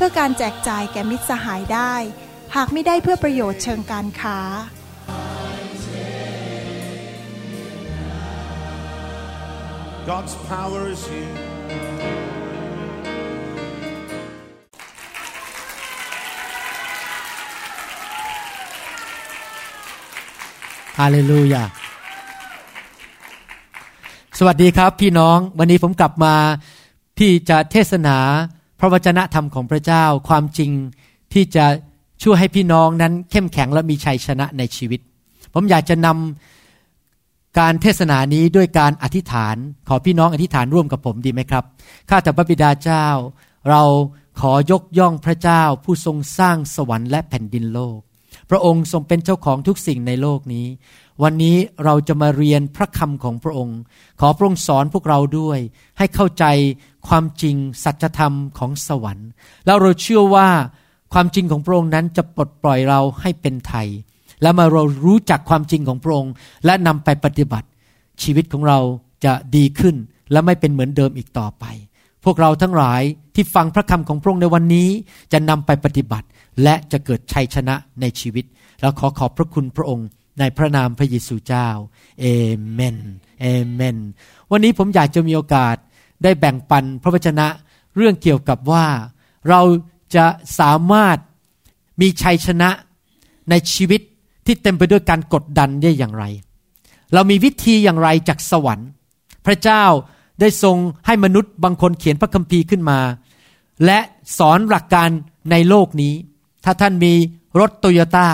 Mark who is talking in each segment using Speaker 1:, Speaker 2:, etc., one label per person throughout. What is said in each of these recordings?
Speaker 1: เพื่อการแจกจ่ายแก่มิตรสหายได้ หากไม่ได้เพื่อประโยชน์เชิงการค้า
Speaker 2: God's power is here.
Speaker 3: ฮาเลลูยา สวัสดีครับพี่น้อง วันนี้ผมกลับมาที่จะเทศนา พระวจนะธรรมของพระเจ้าความจริงที่จะช่วยให้พี่น้องนั้นเข้มแข็งและมีชัยชนะในชีวิต ผมอยากจะนำการเทศนานี้ด้วยการอธิษฐาน ขอพี่น้องอธิษฐานร่วมกับผมดีไหมครับ ข้าแต่พระบิดาเจ้า เราขอยกย่องพระเจ้าผู้ทรงสร้างสวรรค์และแผ่นดินโลก พระองค์ทรงเป็นเจ้าของทุกสิ่งในโลกนี้ วันนี้เราจะมาเรียนพระคำของพระองค์ ขอพระองค์สอนพวกเราด้วย ให้เข้าใจความจริงสัจธรรมของสวรรค์ แล้วเราเชื่อว่าความจริงของพระองค์นั้นจะปลดปล่อยเราให้เป็นไทย และมาเรารู้จักความจริงของพระองค์ และนำไปปฏิบัติ ชีวิตของเราจะดีขึ้นและไม่เป็นเหมือนเดิมอีกต่อไป พวกเราทั้งหลายที่ฟังพระคำของพระองค์ในวันนี้จะนำไปปฏิบัติ และจะเกิดชัยชนะในชีวิต แล้วขอขอบพระคุณพระองค์ ในพระนามพระเยซูเจ้าเอเมนเอเมน วันนี้ผมอยากจะมีโอกาสได้แบ่งปันพระวจนะเรื่องเกี่ยวกับว่าเราจะสามารถมีชัยชนะในชีวิตที่เต็มไปด้วยการกดดันได้อย่างไร เรามีวิธีอย่างไรจากสวรรค์ พระเจ้าได้ทรงให้มนุษย์บางคนเขียนพระคัมภีร์ขึ้นมา และสอนหลักการในโลกนี้ ถ้าท่านมีรถโตโยต้า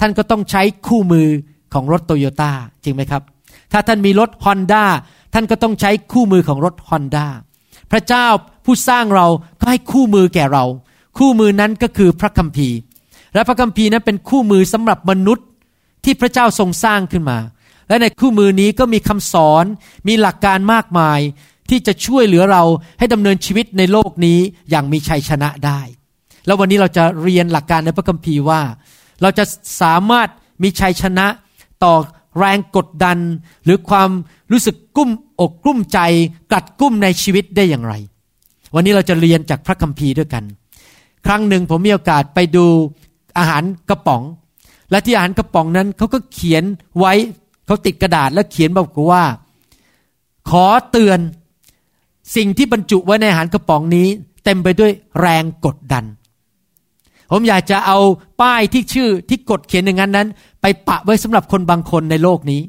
Speaker 3: ท่านก็ต้องใช้คู่มือของรถโตโยต้าจริงไหมครับ ถ้าท่านมีรถฮอนด้าท่านก็ต้องใช้คู่มือของรถฮอนด้าพระเจ้าผู้สร้างเราก็ให้คู่มือแก่เรา คู่มือนั้นก็คือพระคัมภีร์ และพระคัมภีร์นั้นเป็นคู่มือสำหรับมนุษย์ที่พระเจ้าทรงสร้างขึ้นมา และในคู่มือนี้ก็มีคำสอนมีหลักการมากมายที่จะช่วยเหลือเราให้ดำเนินชีวิตในโลกนี้อย่างมีชัยชนะได้ แล้ววันนี้เราจะเรียนหลักการในพระคัมภีร์ว่า เราจะสามารถมีชัยชนะต่อแรงกดดัน หรือความรู้สึกกุ้มอกกลุ้มใจกัดกุ้มในชีวิตได้อย่างไร วันนี้เราจะเรียนจากพระคัมภีร์ด้วยกัน ครั้งหนึ่งผมมีโอกาสไปดูอาหารกระป๋อง และที่อาหารกระป๋องนั้นเขาก็เขียนไว้เขาติดกระดาษแล้วเขียนบอกว่า ขอเตือนสิ่งที่บรรจุไว้ในอาหารกระป๋องนี้ เต็มไปด้วยแรงกดดัน ผมอยากจะเอาป้ายที่ชื่อที่กดเขียนอย่างนั้นนั้น ไปปะไว้สำหรับคนบางคนในโลกนี้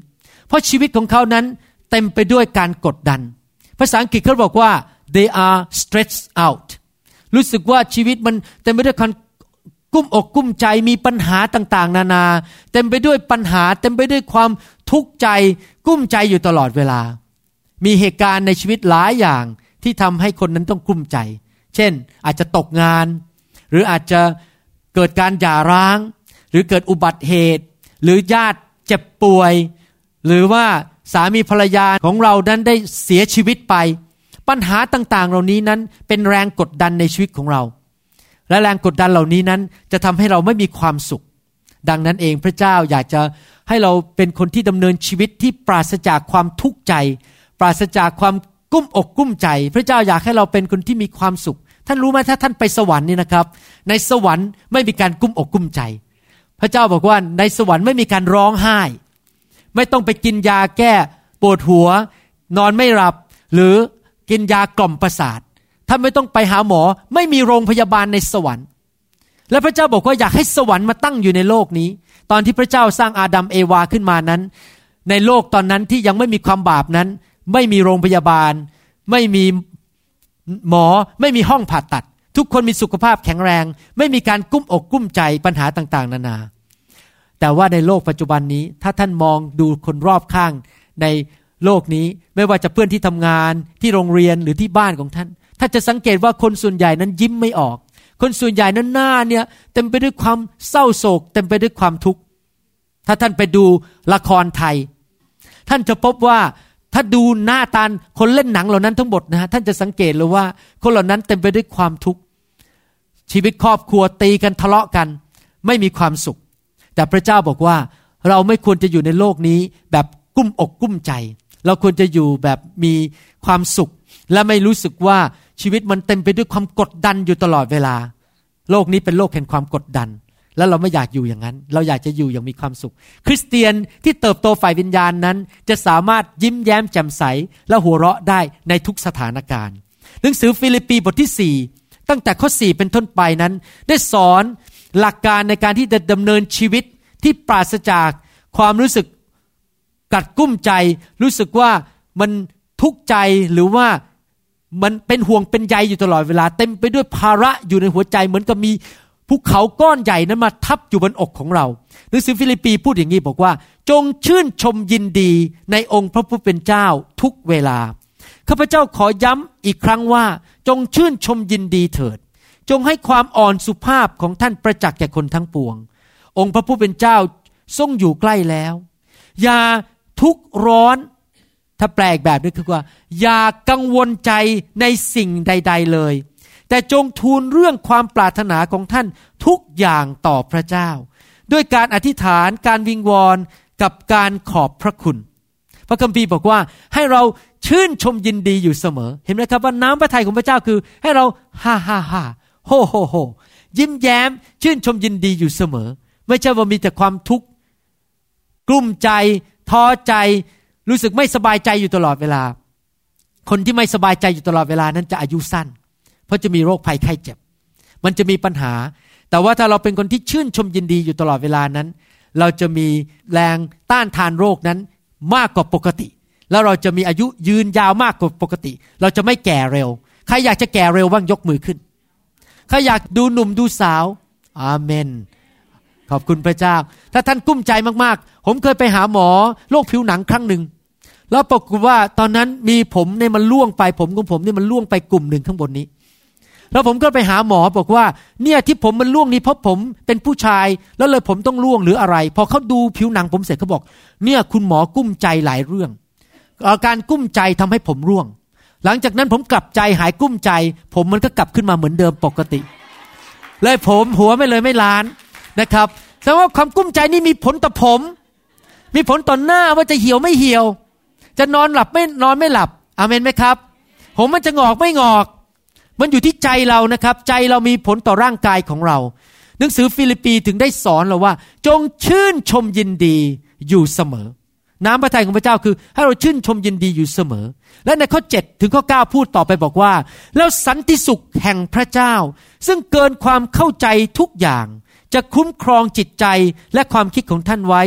Speaker 3: เพราะชีวิตของเขานั้นเต็มไปด้วยการกดดัน ภาษาอังกฤษเขาบอกว่า they are stressed out รู้สึกว่าชีวิตมันเต็มไปด้วยการกุ้มอกกุ้มใจมีปัญหาต่างๆ นานา เต็มไปด้วยปัญหา เต็มไปด้วยความทุกข์ใจ กุ้มใจอยู่ตลอดเวลา มีเหตุการณ์ในชีวิตหลายอย่างที่ทำให้คนนั้นต้องกุ้มใจ เช่น อาจจะตกงาน หรืออาจจะ เกิดการหย่าร้าง หรือเกิดอุบัติเหตุ หรือญาติเจ็บป่วย หรือว่าสามีภรรยาของเรานั้นได้เสียชีวิตไป ปัญหาต่างๆ เหล่านี้นั้นเป็นแรงกดดันในชีวิตของเรา และแรงกดดันเหล่านี้นั้นจะทำให้เราไม่มีความสุข ดังนั้นเองพระเจ้าอยากจะให้เราเป็นคนที่ดำเนินชีวิตที่ปราศจากความทุกข์ใจ ปราศจากความกุ้มอกกุ้มใจ พระเจ้าอยากให้เราเป็นคนที่มีความสุข ท่านรู้ไหมถ้าท่านไปสวรรค์นี่นะครับ ในสวรรค์ไม่มีการกุ้มอกกุ้มใจ พระเจ้าบอกว่าในสวรรค์ไม่มีการร้องไห้ ไม่ต้องไปกินยาแก้ปวดหัว นอนไม่หลับ หรือกินยากล่อมประสาทท่านไม่ต้องไปหาหมอ ไม่มีโรงพยาบาลในสวรรค์ และพระเจ้าบอกว่าอยากให้สวรรค์มาตั้งอยู่ในโลกนี้ ตอนที่พระเจ้าสร้างอาดัมเอวาขึ้นมานั้น ในโลกตอนนั้นที่ยังไม่มีความบาปนั้น ไม่มีโรงพยาบาล ไม่มี หมอไม่มีห้องผ่าตัด ทุกคนมีสุขภาพแข็งแรง ไม่มีการกุ้มอกกุ้มใจปัญหาต่างๆ นานา แต่ว่าในโลกปัจจุบันนี้ ถ้าท่านมองดูคนรอบข้างในโลกนี้ไม่ว่าจะเพื่อนที่ทำงานที่โรงเรียนหรือที่บ้านของท่านถ้านจะสังเกตว่าคนส่วนใหญ่นั้นยิ้มไม่ออก คนส่วนใหญ่นั้นหน้าเนี่ยเต็มไปด้วยความเศร้าโศก เต็มไปด้วยความทุกข์ถ้าท่านไปดูละครไทย ท่านจะพบว่า ถ้าดูหน้าตาคนเล่นหนังเหล่านั้นทั้งหมดนะฮะท่านจะสังเกตเลยว่า คนเหล่านั้นเต็มไปด้วยความทุกข์ชีวิตครอบครัวตีกันทะเลาะกัน ไม่มีความสุข แต่พระเจ้าบอกว่าเราไม่ควรจะอยู่ในโลกนี้แบบกุ้มอกกุ้มใจ เราควรจะอยู่แบบมีความสุข และไม่รู้สึกว่าชีวิตมันเต็มไปด้วยความกดดันอยู่ตลอดเวลา โลกนี้เป็นโลกแห่งความกดดัน แล้วเราไม่อยากอยู่อย่างนั้น เราอยากจะอยู่อย่างมีความสุข คริสเตียนที่เติบโตฝ่ายวิญญาณนั้น จะสามารถยิ้มแย้มแจ่มใส และหัวเราะได้ในทุกสถานการณ์ หนังสือฟิลิปปีบทที่ 4 ตั้งแต่ข้อ 4 เป็นต้นไปนั้น ได้สอนหลักการในการที่จะดำเนินชีวิตที่ปราศจากความรู้สึกกลัดกลุ้มใจ รู้สึกว่ามันทุกข์ใจหรือว่ามันเป็นห่วงเป็นใยอยู่ตลอดเวลา เต็มไปด้วยภาระอยู่ในหัวใจเหมือนกับมี ภูเขาก้อนใหญ่นั้นมาทับอยู่บนอกของเราหนังสือฟิลิปปีพูดอย่างนี้บอกว่า จงชื่นชมยินดีในองค์พระผู้เป็นเจ้าทุกเวลาข้าพเจ้าขอย้ำอีกครั้งว่า จงชื่นชมยินดีเถิด จงให้ความอ่อนสุภาพของท่านประจักษ์แก่คนทั้งปวง องค์พระผู้เป็นเจ้าทรงอยู่ใกล้แล้ว อย่าทุกร้อน ถ้าแปลกแบบนี้คือว่า อย่ากังวลใจในสิ่งใด ๆเลย แต่จงทูลเรื่องความปรารถนาของท่านทุกอย่างต่อพระเจ้า ด้วยการอธิษฐานการวิงวอนกับการขอบพระคุณ พระคัมภีร์บอกว่าให้เราชื่นชมยินดีอยู่เสมอ เห็นไหมครับว่าน้ำพระทัยของพระเจ้าคือ ให้เราฮ่าฮ่าฮ่าโฮโฮโฮยิ้มแย้ม ชื่นชมยินดีอยู่เสมอ ไม่ใช่ว่ามีแต่ความทุกข์กลุ้มใจท้อใจ รู้สึกไม่สบายใจอยู่ตลอดเวลา คนที่ไม่สบายใจอยู่ตลอดเวลานั้นจะอายุสั้น เพราะจะมีโรคภัยไข้เจ็บ มันจะมีปัญหา แต่ว่าถ้าเราเป็นคนที่ชื่นชมยินดีอยู่ตลอดเวลานั้น เราจะมีแรงต้านทานโรคนั้นมากกว่าปกติ แล้วเราจะมีอายุยืนยาวมากกว่าปกติ เราจะไม่แก่เร็ว ใครอยากจะแก่เร็วบ้างยกมือขึ้น ใครอยากดูหนุ่มดูสาว อาเมน ขอบคุณพระเจ้า ถ้าท่านกุ้มใจมากๆ ผมเคยไปหาหมอโรคผิวหนังครั้งหนึ่งแล้วปรากฏว่าตอนนั้นมีผมเนี่ยมันล่วงไปผมของผมเนี่ยมันล่วงไปกลุ่มหนึ่งข้างบนนี้ แล้วผมก็ไปหาหมอบอกว่า เนี่ยที่ผมมันล่วงนี้เพราะผมเป็นผู้ชาย แล้วเลยผมต้องล่วงหรืออะไร พอเขาดูผิวหนังผมเสร็จเขาบอก เนี่ยคุณหมอกุ้มใจหลายเรื่อง อาการกุ้มใจทำให้ผมร่วง หลังจากนั้นผมกลับใจหายกุ้มใจ ผมมันก็กลับขึ้นมาเหมือนเดิมปกติ เลยผมหัวไม่เลยไม่ล้านนะครับแสดงว่าความกุ้มใจนี่มีผลต่อผม มีผลต่อหน้าว่าจะเหี่ยวไม่เหี่ยว จะนอนหลับไม่นอนไม่หลับอเมนไหมครับ ผมมันจะงอกไม่งอก มันอยู่ที่ใจเรานะครับ ใจเรามีผลต่อร่างกายของเรา หนังสือฟิลิปปีถึงได้สอนเราว่า จงชื่นชมยินดีอยู่เสมอ น้ำพระทัยของพระเจ้าคือ ให้เราชื่นชมยินดีอยู่เสมอ และในข้อ 7 ถึงข้อ 9 พูดต่อไปบอกว่า แล้วสันติสุขแห่งพระเจ้า ซึ่งเกินความเข้าใจทุกอย่าง จะคุ้มครองจิตใจและความคิดของท่านไว้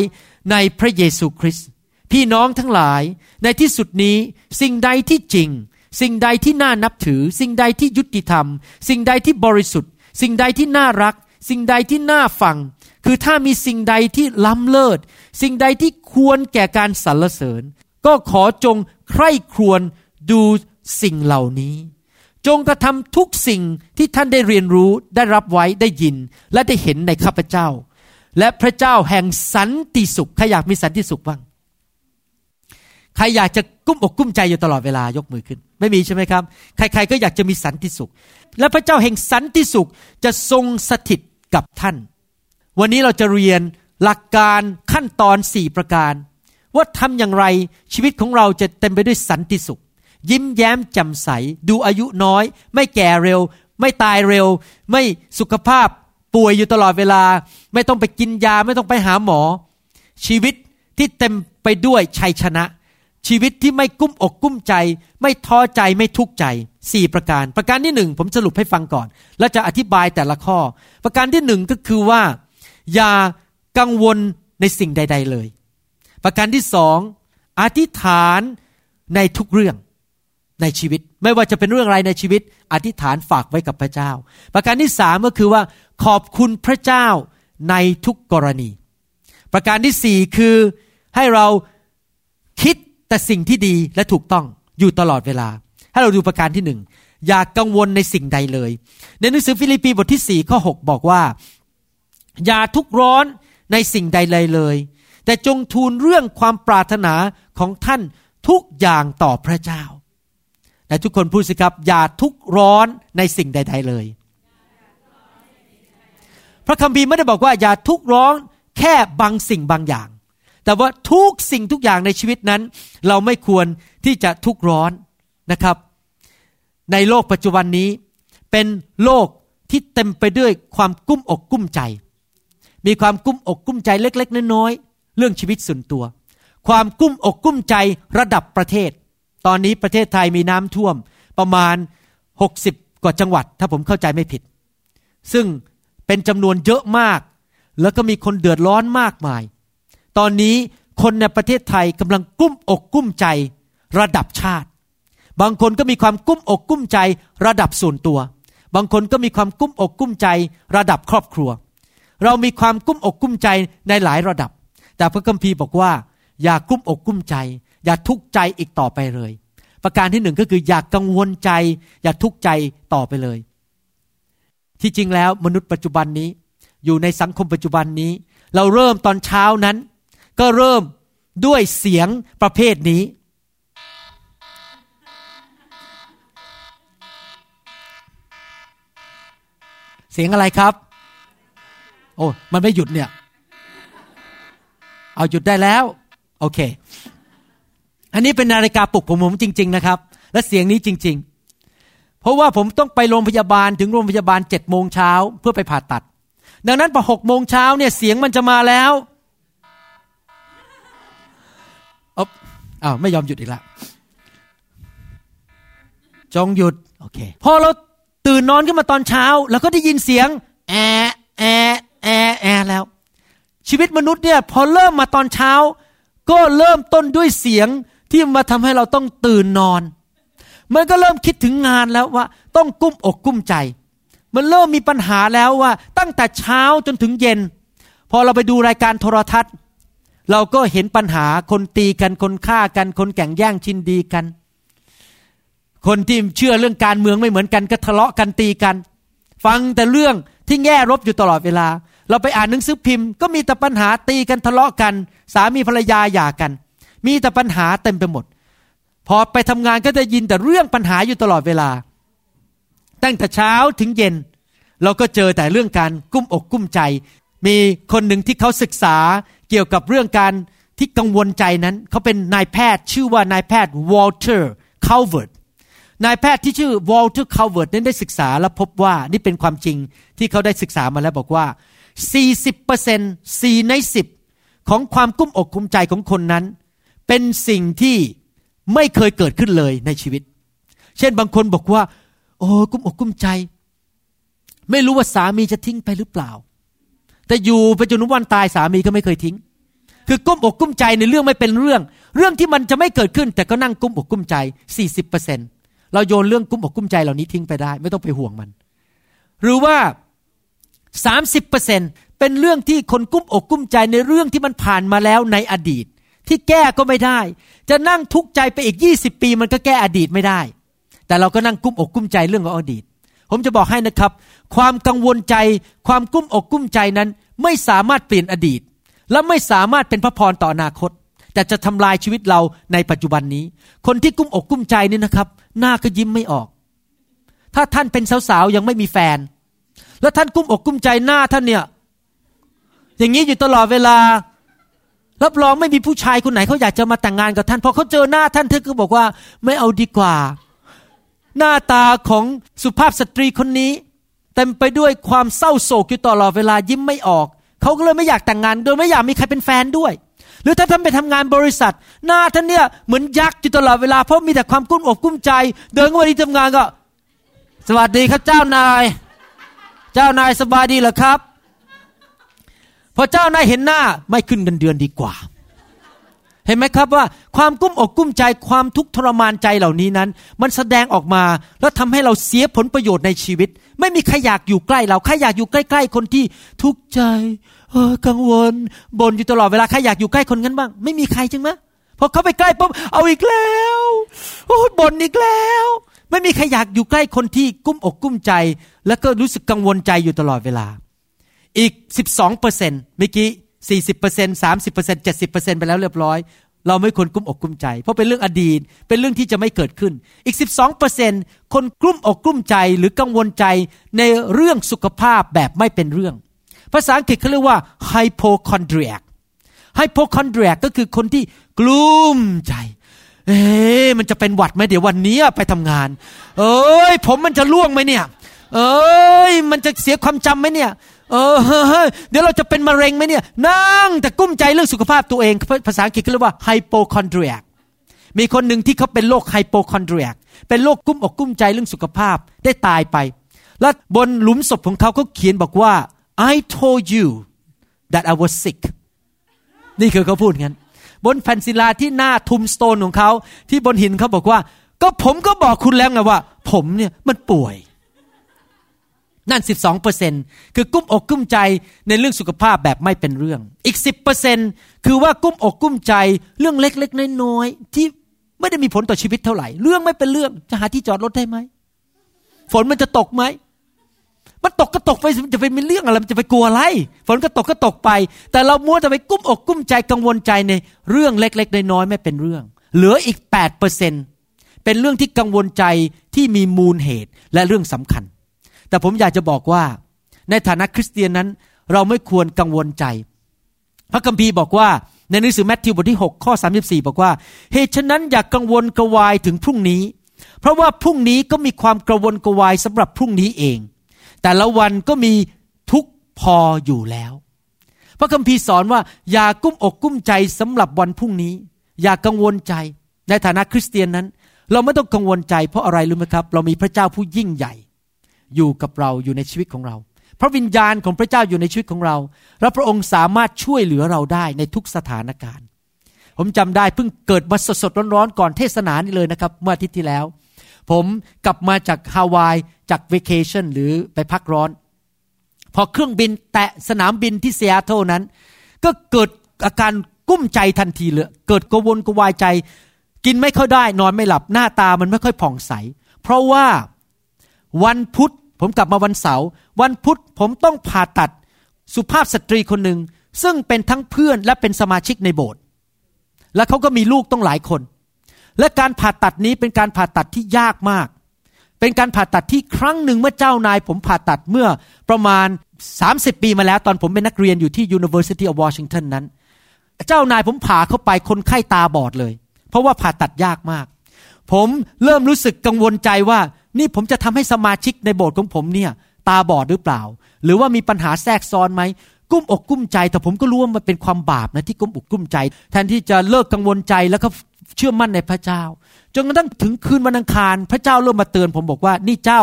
Speaker 3: ในพระเยซูคริสต์พี่น้องทั้งหลายในที่สุดนี้สิ่งใดที่จริง สิ่งใดที่น่านับถือ สิ่งใดที่ยุติธรรม สิ่งใดที่บริสุทธิ์ สิ่งใดที่น่ารัก สิ่งใดที่น่าฟัง คือถ้ามีสิ่งใดที่ล้ำเลิศ สิ่งใดที่ควรแก่การสรรเสริญ ก็ขอจงใคร่ครวญดูสิ่งเหล่านี้ จงกระทำทุกสิ่งที่ท่านได้เรียนรู้ได้รับไว้ได้ยิน และได้เห็นในข้าพเจ้า และพระเจ้าแห่งสันติสุขใครอยากมีสันติสุขบ้าง ใครอยากจะกุ้มอกกุ้มใจอยู่ตลอดเวลายกมือขึ้น ไม่มีใช่ไหมครับ ใครๆก็อยากจะมีสันติสุข และพระเจ้าแห่งสันติสุขจะทรงสถิตกับท่าน วันนี้เราจะเรียนหลักการขั้นตอนสี่ประการ ว่าทำอย่างไรชีวิตของเราจะเต็มไปด้วยสันติสุข ยิ้มแย้มแจ่มใส ดูอายุน้อย ไม่แก่เร็ว ไม่ตายเร็ว ไม่สุขภาพป่วยอยู่ตลอดเวลา ไม่ต้องไปกินยาไม่ต้องไปหาหมอ ชีวิตที่เต็มไปด้วยชัยชนะ ชีวิตที่ไม่กุ้มอกกุ้มใจ ไม่ท้อใจไม่ทุกข์ใจสี่ประการ ประการที่หนึ่งผมสรุปให้ฟังก่อน แล้วจะอธิบายแต่ละข้อ ประการที่หนึ่งก็คือว่า อย่ากังวลในสิ่งใด ๆเลย ประการที่สองอธิษฐานในทุกเรื่องในชีวิต ไม่ว่าจะเป็นเรื่องอะไรในชีวิต อธิษฐานฝากไว้กับพระเจ้า ประการที่สามก็คือว่า ขอบคุณพระเจ้าในทุกกรณี ประการที่สี่คือให้เราคิด แต่สิ่งที่ดีและถูกต้องอยู่ตลอดเวลา ให้เราดูประการที่หนึ่งอย่ากกังวลในสิ่งใดเลย ในหนังสือฟิลิปปีบทที่4ข้อ6บอกว่า อย่าทุกร้อนในสิ่งใดเลยเลย แต่จงทูลเรื่องความปรารถนาของท่านทุกอย่างต่อพระเจ้าและทุกคนพูดสิครับ อย่าทุกร้อนในสิ่งใด ๆเลย พระคัมภีร์ไม่ได้บอกว่า อย่าทุกร้อนแค่บางสิ่งบางอย่าง แต่ว่าทุกสิ่งทุกอย่างในชีวิตนั้น เราไม่ควรที่จะทุกร้อนนะครับ ในโลกปัจจุบันนี้ เป็นโลกที่เต็มไปด้วยความกุ้มอกกุ้มใจ มีความกุ้มอกกุ้มใจเล็ก ๆน้อยๆเรื่องชีวิตส่วนตัว ความกุ้มอกกุ้มใจระดับประเทศ ตอนนี้ประเทศไทยมีน้ำท่วมประมาณ 60 กว่าจังหวัด ถ้าผมเข้าใจไม่ผิด ซึ่งเป็นจำนวนเยอะมาก แล้วก็มีคนเดือดร้อนมากมาย ตอนนี้คนในประเทศไทยกำลังกุ้มอกกุ้มใจระดับชาติ บางคนก็มีความกุ้มอกกุ้มใจระดับส่วนตัว บางคนก็มีความกุ้มอกกุ้มใจระดับครอบครัว เรามีความกุ้มอกกุ้มใจในหลายระดับ แต่พระคัมภีร์บอกว่า อย่ากุ้มอกกุ้มใจ อย่าทุกข์ใจอีกต่อไปเลย ประการที่หนึ่งก็คืออย่ากกังวลใจ อย่าทุกข์ใจต่อไปเลย ที่จริงแล้วมนุษย์ปัจจุบันนี้ อยู่ในสังคมปัจจุบันนี้ เราเริ่มตอนเช้านั้น ก็เริ่มด้วยเสียงประเภทนี้ เสียงอะไรครับ โอ้มันไม่หยุดเนี่ย เอาหยุดได้แล้ว โอเค อันนี้เป็นนาฬิกาปลุกผมผมจริง ๆ นะครับ และเสียงนี้จริง ๆ เพราะว่าผมต้องไปโรงพยาบาลถึงโรงพยาบาลเจ็ดโมงเช้าเพื่อไปผ่าตัด ดังนั้นพอหกโมงเช้าเนี่ยเสียงมันจะมาแล้ว อ้าวไม่ยอมหยุดอีกแล้วจงหยุดโอเคพอเราตื่นนอนขึ้นมาตอนเช้าแล้วก็ได้ยินเสียงแอแอแอแอแล้ว ชีวิตมนุษย์เนี่ยพอเริ่มมาตอนเช้า ก็เริ่มต้นด้วยเสียงที่มาทำให้เราต้องตื่นนอน มันก็เริ่มคิดถึงงานแล้วว่า ต้องกุ้มอกกุ้มใจ มันเริ่มมีปัญหาแล้วว่าตั้งแต่เช้าจนถึงเย็น พอเราไปดูรายการโทรทัศน์ เราก็เห็นปัญหาคนตีกันคนฆ่ากัน คนแข่งแย่งชินดีกัน คนที่เชื่อเรื่องการเมืองไม่เหมือนกันก็ทะเลาะกันตีกัน ฟังแต่เรื่องที่แง่รบอยู่ตลอดเวลา เราไปอ่านหนังสือพิมพ์ ก็มีแต่ปัญหาตีกันทะเลาะกัน สามีภรรยาหย่ากัน มีแต่ปัญหาเต็มไปหมด พอไปทำงานก็ได้ยินแต่เรื่องปัญหาอยู่ตลอดเวลา ตั้งแต่เช้าถึงเย็น เราก็เจอแต่เรื่องการกลุ้มอกกลุ้มใจ มีคนหนึ่งที่เขาศึกษา เกี่ยวกับเรื่องการที่กังวลใจนั้น เขาเป็นนายแพทย์ชื่อว่านายแพทย์วอลเตอร์คาเวิร์ดนายแพทย์ที่ชื่อวอลเตอร์คาเวิร์ดนั้นได้ศึกษาและพบว่านี่เป็นความจริงที่เขาได้ศึกษามาแล้วบอกว่า 40% 4 ใน 10 ของความกุ้มอกกุ้มใจของคนนั้น เป็นสิ่งที่ไม่เคยเกิดขึ้นเลยในชีวิต เช่นบางคนบอกว่า โอ้กุ้มอกกุ้มใจ ไม่รู้ว่าสามีจะทิ้งไปหรือเปล่า แต่อยู่ไปจนวันตายสามีก็ไม่เคยทิ้ง คือก้มอกกุ้มใจในเรื่องไม่เป็นเรื่อง เรื่องที่มันจะไม่เกิดขึ้น แต่ก็นั่งกุ้มอกกุ้มใจ 40%เราโยนเรื่องกุ้มอกกุ้มใจเหล่านี้ทิ้งไปได้ ไม่ต้องไปห่วงมัน หรือว่า 30%เป็นเรื่องที่คนกุ้มอกกุ้มใจในเรื่องที่มันผ่านมาแล้วในอดีต ที่แก้ก็ไม่ได้ จะนั่งทุกข์ใจไปอีก 20 ปีมันก็แก้อดีตไม่ได้ แต่เราก็นั่งกุ้มอกกุ้มใจเรื่องของอดีต ผมจะบอกให้นะครับ ความกังวลใจ ความกุ้มอกกุ้มใจนั้น ไม่สามารถเปลี่ยนอดีต และไม่สามารถเป็นพระพรต่ออนาคต แต่จะทำลายชีวิตเราในปัจจุบันนี้ คนที่กุ้มอกกุ้มใจนี่นะครับ หน้าก็ยิ้มไม่ออก ถ้าท่านเป็นสาวๆยังไม่มีแฟน แล้วท่านกุ้มอกกุ้มใจหน้าท่านเนี่ย อย่างนี้อยู่ตลอดเวลารับรองไม่มีผู้ชายคนไหนเขาอยากจะมาแต่งงานกับท่านพอเขาเจอหน้าท่านเธอก็บอกว่าไม่เอาดีกว่า หน้าตาของสุภาพสตรีคนนี้ เต็มไปด้วยความเศร้าโศกอยู่ตลอดเวลายิ้มไม่ออก เขาก็เลยไม่อยากแต่งงาน โดยไม่อยากมีใครเป็นแฟนด้วย หรือถ้าท่านไปทำงานบริษัท หน้าท่านเนี่ยเหมือนยักษ์อยู่ตลอดเวลาเพราะมีแต่ความกุ้มอกกุ้มใจ เดินเข้ามาที่ทำงานก็ สวัสดีครับเจ้านาย เจ้านายสบายดีเหรอครับพอเจ้านายเห็นหน้าไม่ขึ้นเงินเดือนดีกว่า เห็นไหมครับว่าความกุ้มอกกุ้มใจความทุกข์ทรมานใจเหล่านี้นั้น มันแสดงออกมาแล้วทำให้เราเสียผลประโยชน์ในชีวิต ไม่มีใครอยากอยู่ใกล้เราใครอยากอยู่ใกล้ ๆ คนที่ทุกข์ใจเออกังวลบ่นอยู่ตลอดเวลาใครอยากอยู่ใกล้คนนั้นบ้าง ไม่มีใครจริงไหมพอเขาไปใกล้ปุ๊บเอาอีกแล้วโอ้บ่นอีกแล้ว ไม่มีใครอยากอยู่ใกล้คนที่กุ้มอกกุ้มใจ แล้วก็รู้สึกกังวลใจอยู่ตลอดเวลา อีก 12เปอร์เซ็นต์เมื่อกี้ 40เปอร์เซ็นต์30เปอร์เซ็นต์70เปอร์เซ็นต์ไปแล้วเรียบร้อย เราไม่ควรกุ้มอกกุ้มใจ เพราะเป็นเรื่องอดีต เป็นเรื่องที่จะไม่เกิดขึ้น อีก 12เปอร์เซ็นต์คนกลุ้มอกกลุ้มใจหรือกังวลใจในเรื่องสุขภาพแบบไม่เป็นเรื่อง ภาษาอังกฤษเขาเรียกว่า hypochondriac hypochondriac ก็คือคนที่กลุ้มใจเอ๊มันจะเป็นหวัดไหมเดี๋ยววันนี้ไปทำงาน เอ้ย ผมมันจะล่วงไหมเนี่ย เอ้ย มันจะเสียความจำไหมเนี่ย เออเดี๋ยวเราจะเป็นมะเร็งไหมเนี่ย นั่งแต่กุ้มใจเรื่องสุขภาพตัวเอง ภาษาอังกฤษเขาเรียกว่า hypochondriac มีคนหนึ่งที่เขาเป็นโรค hypochondriac เป็นโรคกุ้มอกกุ้มใจเรื่องสุขภาพได้ตายไป แล้วบนหลุมศพของเขาเขาเขียนบอกว่า I told you that I was sick นี่คือเขาพูดงั้น บนแผ่นศิลาที่หน้าทุมสโตนของเขาที่บนหินเขาบอกว่า ก็ผมก็บอกคุณแล้วไงว่า ผมเนี่ยมันป่วย นั่นสิบสองเปอร์เซ็นคือกุ้มอกกุ้มใจในเรื่องสุขภาพแบบไม่เป็นเรื่อง อีกสิบเปอร์เซ็นคือว่ากุ้มอกกุ้มใจเรื่องเล็กๆน้อยๆที่ไม่ได้มีผลต่อชีวิตเท่าไหร่ เรื่องไม่เป็นเรื่องจะหาที่จอดรถได้ไหมฝนมันจะตกไหมมันตกก็ตกไปจะไปมีเรื่องอะไรจะไปกลัวอะไร ฝนก็ตกก็ตกไป แต่เรามัวแต่ไปกุ้มอกกุ้มใจกังวลใจในเรื่องเล็กๆน้อยๆไม่เป็นเรื่อง เหลืออีกแปดเปอร์เซ็นเป็นเรื่องที่กังวลใจที่มีมูลเหตุและเรื่องสำคัญ แต่ผมอยากจะบอกว่า ในฐานะคริสเตียนนั้น เราไม่ควรกังวลใจ พระคัมภีร์บอกว่า ในหนังสือแมทธิวบทที่ 6 ข้อ 34 บอกว่า เหตุฉะนั้นอย่ากกังวลกระวายถึงพรุ่งนี้ เพราะว่าพรุ่งนี้ก็มีความกระวนกระวายสำหรับพรุ่งนี้เอง แต่ละวันก็มีทุกพออยู่แล้ว พระคัมภีร์สอนว่า อย่ากุ้มอกกุ้มใจสำหรับวันพรุ่งนี้ อย่ากังวลใจ ในฐานะคริสเตียนนั้น เราไม่ต้องกังวลใจเพราะอะไรรู้ไหมครับ เรามีพระเจ้าผู้ยิ่งใหญ่ อยู่กับเราอยู่ในชีวิตของเรา พระวิญญาณของพระเจ้าอยู่ในชีวิตของเรา และพระองค์สามารถช่วยเหลือเราได้ในทุกสถานการณ์ ผมจำได้เพิ่งเกิดมาสดๆร้อนๆก่อนเทศนานี่เลยนะครับ เมื่ออาทิตย์ที่แล้ว ผมกลับมาจากฮาวายจากเวเคชั่นหรือไปพักร้อน พอเครื่องบินแตะสนามบินที่ซีแอตเทิลนั้น ก็เกิดอาการกลุ้มใจทันทีเลย เกิดกระวนกระวายใจ กินไม่ค่อยได้ นอนไม่หลับหน้าตามันไม่ค่อยผ่องใส เพราะว่า วันพุธผมกลับมาวันเสาร์วันพุธผมต้องผ่าตัดสุภาพสตรีคนหนึ่งซึ่งเป็นทั้งเพื่อนและเป็นสมาชิกในโบสถ์และเขาก็มีลูกต้องหลายคน และการผ่าตัดนี้เป็นการผ่าตัดที่ยากมาก เป็นการผ่าตัดที่ครั้งหนึ่งเมื่อเจ้านายผมผ่าตัดเมื่อประมาณ 30 ปีมาแล้วตอนผมเป็นนักเรียนอยู่ที่ University of Washington นั้น เจ้านายผมผ่าเข้าไปคนไข้ตาบอดเลย เพราะว่าผ่าตัดยากมาก ผมเริ่มรู้สึกกังวลใจว่า นี่ผมจะทำให้สมาชิกในโบสถ์ของผมเนี่ยตาบอดหรือเปล่า หรือว่ามีปัญหาแทรกซ้อนไหมกุ้มอกกุ้มใจ แต่ผมก็รู้ว่ามันเป็นความบาปนะที่กุ้มอกกุ้มใจ แทนที่จะเลิกกังวลใจแล้วก็เชื่อมั่นในพระเจ้า จนกระทั่งถึงคืนวันอังคาร พระเจ้าเริ่มมาเตือนผมบอกว่านี่เจ้า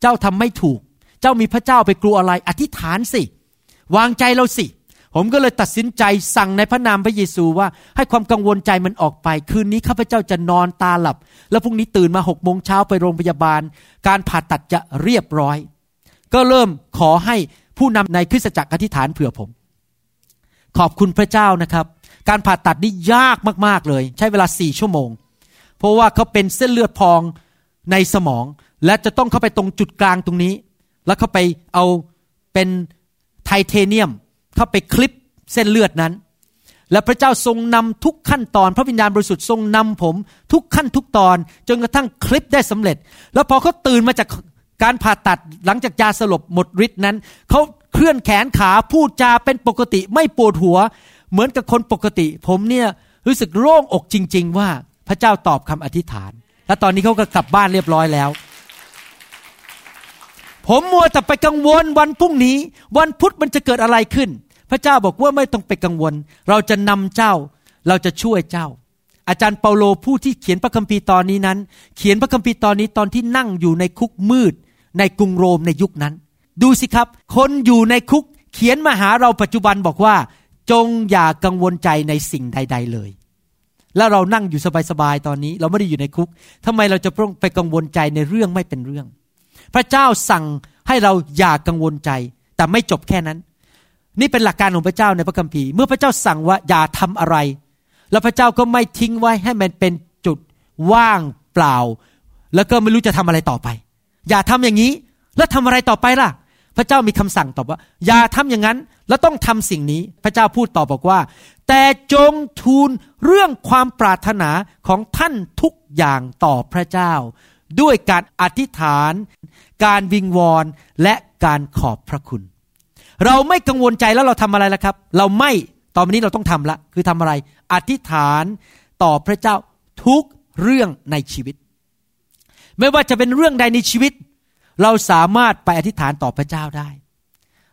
Speaker 3: เจ้าทำไม่ถูก เจ้ามีพระเจ้าไปกลัวอะไร อธิษฐานสิ วางใจเราสิ ผมก็เลยตัดสินใจสั่งในพระนามพระเยซูว่าให้ความกังวลใจมันออกไป คืนนี้ข้าพเจ้าจะนอนตาหลับ แล้วพรุ่งนี้ตื่นมาหกโมงเช้าไปโรงพยาบาล การผ่าตัดจะเรียบร้อย ก็เริ่มขอให้ผู้นำในคริสตจักรอธิษฐานเผื่อผม ขอบคุณพระเจ้านะครับ การผ่าตัดนี่ยากมากๆเลย ใช้เวลาสี่ชั่วโมง เพราะว่าเขาเป็นเส้นเลือดพองในสมอง และจะต้องเข้าไปตรงจุดกลางตรงนี้ แล้วเข้าไปเอาเป็นไทเทเนียม เข้าไปคลิปเส้นเลือดนั้น และพระเจ้าทรงนำทุกขั้นตอน พระวิญญาณบริสุทธิ์ทรงนำผม ทุกขั้นทุกตอน จนกระทั่งคลิปได้สำเร็จ แล้วพอเขาตื่นมาจากการผ่าตัดหลังจากยาสลบหมดฤทธิ์นั้นเขาเคลื่อนแขนขาพูดจาเป็นปกติไม่ปวดหัว เหมือนกับคนปกติ ผมเนี่ยรู้สึกโล่งอกจริง ๆ ว่าพระเจ้าตอบคำอธิษฐาน และตอนนี้เขาก็กลับบ้านเรียบร้อยแล้ว ผมมัวแต่ไปกังวลวันพรุ่งนี้ วันพุธมันจะเกิดอะไรขึ้น พระเจ้าบอกว่าไม่ต้องไปกังวล เราจะนำเจ้า เราจะช่วยเจ้า อาจารย์เปาโลผู้ที่เขียนพระคัมภีร์ตอนนี้นั้น เขียนพระคัมภีร์ตอนนี้ตอนที่นั่งอยู่ในคุกมืด ในกรุงโรมในยุคนั้น ดูสิครับ คนอยู่ในคุกเขียนมาหาเราปัจจุบันบอกว่า จงอย่ากังวลใจในสิ่งใด ๆ เลย แล้วเรานั่งอยู่สบายๆตอนนี้ เราไม่ได้อยู่ในคุกทำไมเราจะต้องไปกังวลใจในเรื่องไม่เป็นเรื่อง พระเจ้าสั่งให้เราอย่ากังวลใจ แต่ไม่จบแค่นั้น นี่เป็นหลักการของพระเจ้าในพระคัมภีร์เมื่อพระเจ้าสั่งว่าอย่าทำอะไร แล้วพระเจ้าก็ไม่ทิ้งไว้ให้มันเป็นจุดว่างเปล่า แล้วก็ไม่รู้จะทำอะไรต่อไป อย่าทำอย่างนี้แล้วทำอะไรต่อไปล่ะ พระเจ้ามีคำสั่งตอบว่า อย่าทำอย่างนั้นแล้วต้องทำสิ่งนี้ พระเจ้าพูดตอบบอกว่า แต่จงทูลเรื่องความปรารถนาของท่านทุกอย่างต่อพระเจ้า ด้วยการอธิษฐาน การวิงวอนและการขอบพระคุณ เราไม่กังวลใจแล้วเราทำอะไรล่ะครับ เราไม่ตอนนี้เราต้องทำละ คือทำอะไร อธิษฐานต่อพระเจ้าทุกเรื่องในชีวิต ไม่ว่าจะเป็นเรื่องใดในชีวิต เราสามารถไปอธิษฐานต่อพระเจ้าได้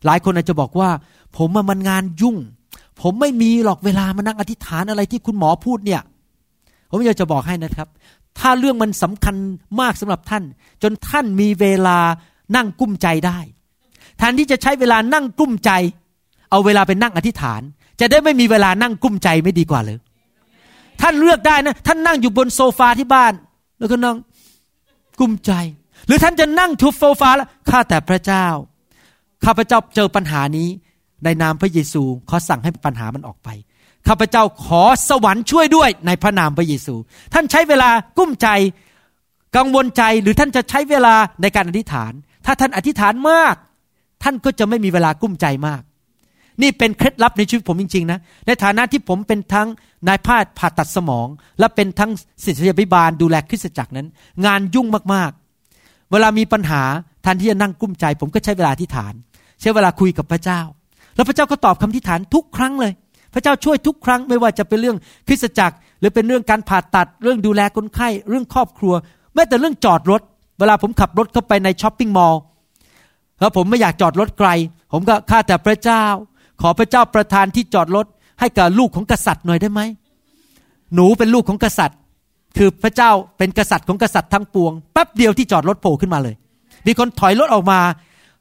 Speaker 3: หลายคนอาจจะบอกว่า ผมมันงานยุ่ง ผมไม่มีหรอกเวลามานั่งอธิษฐานอะไรที่คุณหมอพูดเนี่ยผมอยากจะบอกให้นะครับ ถ้าเรื่องมันสำคัญมากสำหรับท่าน จนท่านมีเวลานั่งกุ้มใจได้แทนที่จะใช้เวลานั่งกุ้มใจ เอาเวลาไปนั่งอธิษฐาน จะได้ไม่มีเวลานั่งกุ้มใจไม่ดีกว่าเลยท่านเลือกได้นะท่านนั่งอยู่บนโซฟาที่บ้าน แล้วก็นั่งกุ้มใจ หรือท่านจะนั่งทุบโซฟาแล้วข้าแต่พระเจ้าข้าพระเจ้าเจอปัญหานี้ ในนามพระเยซูขอสั่งให้ปัญหามันออกไป ข้าพเจ้าขอสวรรค์ช่วยด้วยในพระนามพระเยซู ท่านใช้เวลากุ้มใจกังวลใจหรือท่านจะใช้เวลาในการอธิษฐาน ถ้าท่านอธิษฐานมาก ท่านก็จะไม่มีเวลากุ้มใจมาก นี่เป็นเคล็ดลับในชีวิตผมจริงๆนะ ในฐานะที่ผมเป็นทั้งนายแพทย์ผ่าตัดสมอง และเป็นทั้งศิษยาภิบาลดูแลคริสตจักรนั้น งานยุ่งมากๆ เวลามีปัญหาแทนที่จะนั่งกลุ้มใจ ผมก็ใช้เวลาอธิษฐาน ใช้เวลาคุยกับพระเจ้า แล้วพระเจ้าก็ตอบคำอธิษฐานทุกครั้งเลย พระเจ้าช่วยทุกครั้งไม่ว่าจะเป็นเรื่องคริสตจักร หรือเป็นเรื่องการผ่าตัดเรื่องดูแลคนไข้เรื่องครอบครัวแม้แต่เรื่องจอดรถ เวลาผมขับรถเข้าไปใน shopping mall แล้วผมไม่อยากจอดรถไกล ผมก็ข้าแต่พระเจ้า ขอพระเจ้าประทานที่จอดรถ ให้กับลูกของกษัตริย์หน่อยได้ไหมหนูเป็นลูกของกษัตริย์ คือพระเจ้าเป็นกษัตริย์ของกษัตริย์ทั้งปวงแป๊บเดียวที่จอดรถโผล่ขึ้นมาเลย มีคนถอยรถออกมา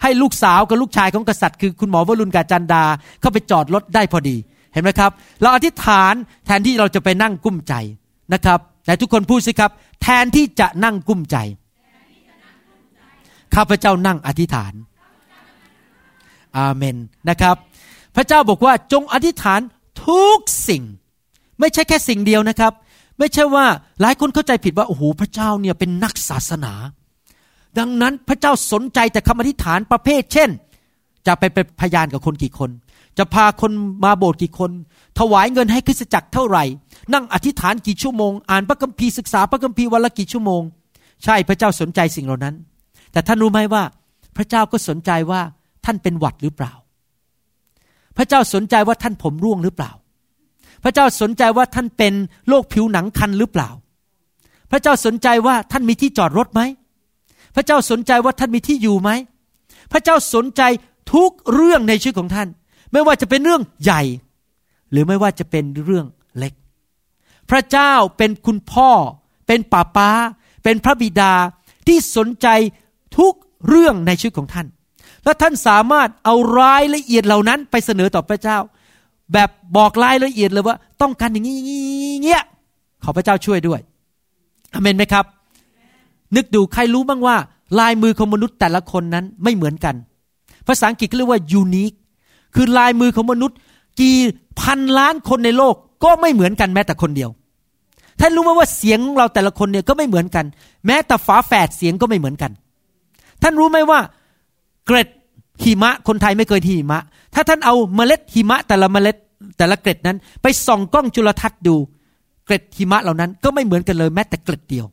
Speaker 3: ให้ลูกสาวกับลูกชายของกษัตริย์ คือคุณหมอวรุณกาจันดาเข้าไปจอดรถได้พอดี เห็นไหมครับ เราอธิษฐานแทนที่เราจะไปนั่งกุ้มใจนะครับแต่ทุกคนพูดสิครับ แทนที่จะนั่งกุ้มใจ ข้าพเจ้านั่งอธิษฐาน อาเมนนะครับ พระเจ้าบอกว่าจงอธิษฐานทุกสิ่ง ไม่ใช่แค่สิ่งเดียวนะครับ ไม่ใช่ว่าหลายคนเข้าใจผิดว่าโอ้โหพระเจ้าเนี่ยเป็นนักศาสนา ดังนั้นพระเจ้าสนใจแต่คำอธิษฐานประเภท เช่น จะไปเป็นพยานกับคนกี่คน จะพาคนมาโบสถ์กี่คน ถวายเงินให้คริสตจักรเท่าไหร่ นั่งอธิษฐานกี่ชั่วโมง อ่านพระคัมภีร์ศึกษาพระคัมภีร์วันละกี่ชั่วโมง ใช่พระเจ้าสนใจสิ่งเหล่านั้น แต่ท่านรู้ไหมว่า พระเจ้าก็สนใจว่าท่านเป็นหวัดหรือเปล่า พระเจ้าสนใจว่าท่านผมร่วงหรือเปล่า พระเจ้าสนใจว่าท่านเป็นโรคผิวหนังคันหรือเปล่า พระเจ้าสนใจว่าท่านมีที่จอดรถไหม พระเจ้าสนใจว่าท่านมีที่อยู่ไหม พระเจ้าสนใจทุกเรื่องในชีวิตของท่าน ไม่ว่าจะเป็นเรื่องใหญ่ หรือไม่ว่าจะเป็นเรื่องเล็ก พระเจ้าเป็นคุณพ่อ เป็นป้าป้า เป็นพระบิดาที่สนใจทุกเรื่องในชีวิตของท่าน และท่านสามารถเอารายละเอียดเหล่านั้นไปเสนอต่อพระเจ้า แบบบอกรายละเอียดเลยว่า ต้องการอย่างนี้เงี้ยขอพระเจ้าช่วยด้วยอเมนไหมครับ นึกดูใครรู้บ้างว่า ลายมือของมนุษย์แต่ละคนนั้นไม่เหมือนกัน ภาษาอังกฤษเรียกว่า unique คือลายมือของมนุษย์ กี่พันล้านคนในโลกก็ไม่เหมือนกันแม้แต่คนเดียว ท่านรู้ไหมว่าเสียงของเราแต่ละคนเนี่ยก็ไม่เหมือนกัน แม้แต่ฝาแฝดเสียงก็ไม่เหมือนกัน ท่านรู้ไหมว่าเกร็ดหิมะคนไทยไม่เคยหิมะ ถ้าท่านเอาเมล็ดหิมะแต่ละเมล็ดแต่ละเกร็ดนั้น ไปส่องกล้องจุลทรรศน์ดู เกร็ดหิมะเหล่านั้นก็ไม่เหมือนกันเลยแม้แต่เกร็ดเดียว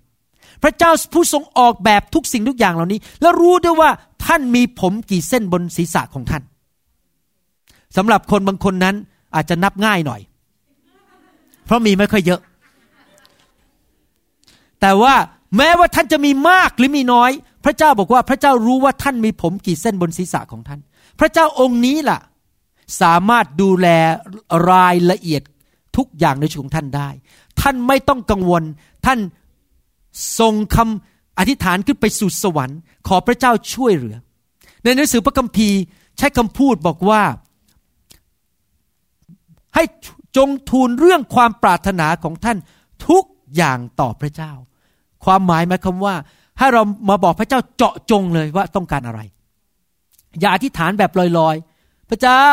Speaker 3: พระเจ้าผู้ทรงออกแบบทุกสิ่งทุกอย่างเหล่านี้ แล้วรู้ด้วยว่าท่านมีผมกี่เส้นบนศีรษะของท่าน สำหรับคนบางคนนั้นอาจจะนับง่ายหน่อย เพราะมีไม่ค่อยเยอะ แต่ว่าแม้ว่าท่านจะมีมากหรือมีน้อย พระเจ้าบอกว่าพระเจ้ารู้ว่าท่านมีผมกี่เส้นบนศีรษะของท่าน พระเจ้าองค์นี้ล่ะ สามารถดูแลรายละเอียดทุกอย่างในชีวิตของท่านได้ ท่านไม่ต้องกังวล ท่านส่งคำอธิษฐานขึ้นไปสู่สวรรค์ ขอพระเจ้าช่วยเหลือ ในหนังสือพระคัมภีร์ใช้คำพูดบอกว่า ให้จงทูลเรื่องความปรารถนาของท่านทุกอย่างต่อพระเจ้า ความหมายหมายความว่า ให้เรามาบอกพระเจ้าเจาะจงเลยว่าต้องการอะไร อย่าอธิษฐานแบบลอยๆ พระเจ้า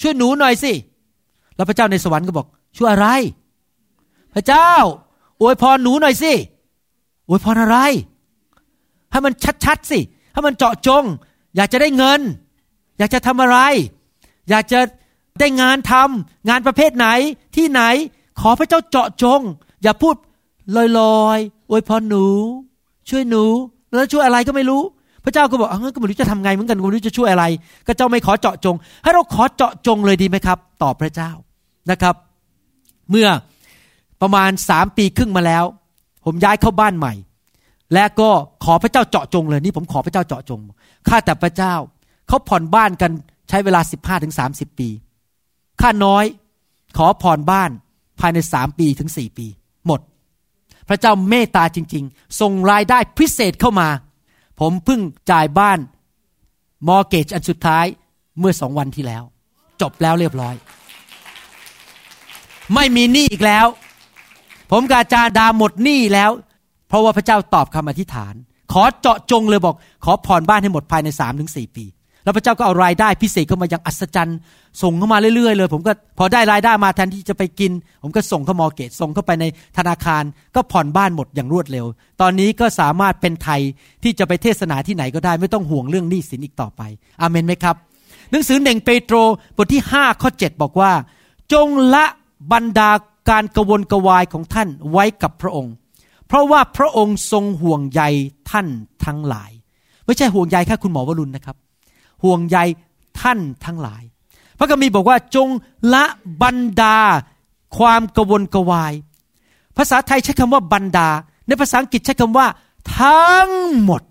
Speaker 3: ช่วยหนูหน่อยสิ แล้วพระเจ้าในสวรรค์ก็บอก ช่วยอะไร พระเจ้าอวยพรหนูหน่อยสิอวยพรอะไร ให้มันชัดๆสิถ้มันเจาะจง อยากจะได้เงิน อยากจะทำอะไร อยากจะ ได้งานทำงานประเภทไหนที่ไหน ขอพระเจ้าเจาะจง อย่าพูดลอยๆอวยพรหนู ช่วยหนู แล้วช่วยอะไรก็ไม่รู้ พระเจ้าก็บอกเออก็ไม่รู้จะทำไงเหมือนกันก็ไม่รู้จะช่วยอะไร ก็เจ้าไม่ขอเจาะจง ให้เราขอเจาะจงเลยดีไหมครับต่อพระเจ้านะครับ เมื่อประมาณสามปีครึ่งมาแล้ว ผมย้ายเข้าบ้านใหม่ และก็ขอพระเจ้าเจาะจงเลยนี่ผมขอพระเจ้าเจาะจงข้าแต่พระเจ้าเขาผ่อนบ้านกันใช้เวลาสิบห้าถึงสามสิบปี ค่าน้อยขอผ่อนบ้านภายในสามปีถึงสี่ปี หมด พระเจ้าเมตตาจริง ๆ ส่งรายได้พิเศษเข้ามา ผมเพิ่งจ่ายบ้านมอร์เกจอันสุดท้ายเมื่อสองวันที่แล้ว จบแล้วเรียบร้อย ไม่มีหนี้อีกแล้ว ผมกาจาดาหมดหนี้แล้ว เพราะว่าพระเจ้าตอบคำอธิษฐาน ขอเจาะจงเลยบอก ขอผ่อนบ้านให้หมดภายในสามถึงสี่ปี แล้วพระเจ้าก็เอารายได้พิเศษเข้ามาอย่างอัศจรรย์ส่งเข้ามาเรื่อยๆเลย ผมก็พอได้รายได้มาแทนที่จะไปกิน ผมก็ส่งเข้ามอเกตส่งเข้าไปในธนาคารก็ผ่อนบ้านหมดอย่างรวดเร็ว ตอนนี้ก็สามารถเป็นไทยที่จะไปเทศนาที่ไหนก็ได้ไม่ต้องห่วงเรื่องหนี้สินอีกต่อไปอเมนไหมครับ หนังสือหนึ่งเปโตรบทที่5ข้อ7บอกว่า จงละบรรดาการกวนกวายของท่านไว้กับพระองค์ เพราะว่าพระองค์ทรงห่วงใยท่านทั้งหลาย ไม่ใช่ห่วงใยแค่คุณหมอวรุณนะครับ ห่วงใยท่านทั้งหลาย พระคัมภีร์บอกว่าจงละบรรดา ความกวนกวาย ภาษาไทยใช้คำว่าบรรดา ในภาษาอังกฤษใช้คำว่า ทั้งหมด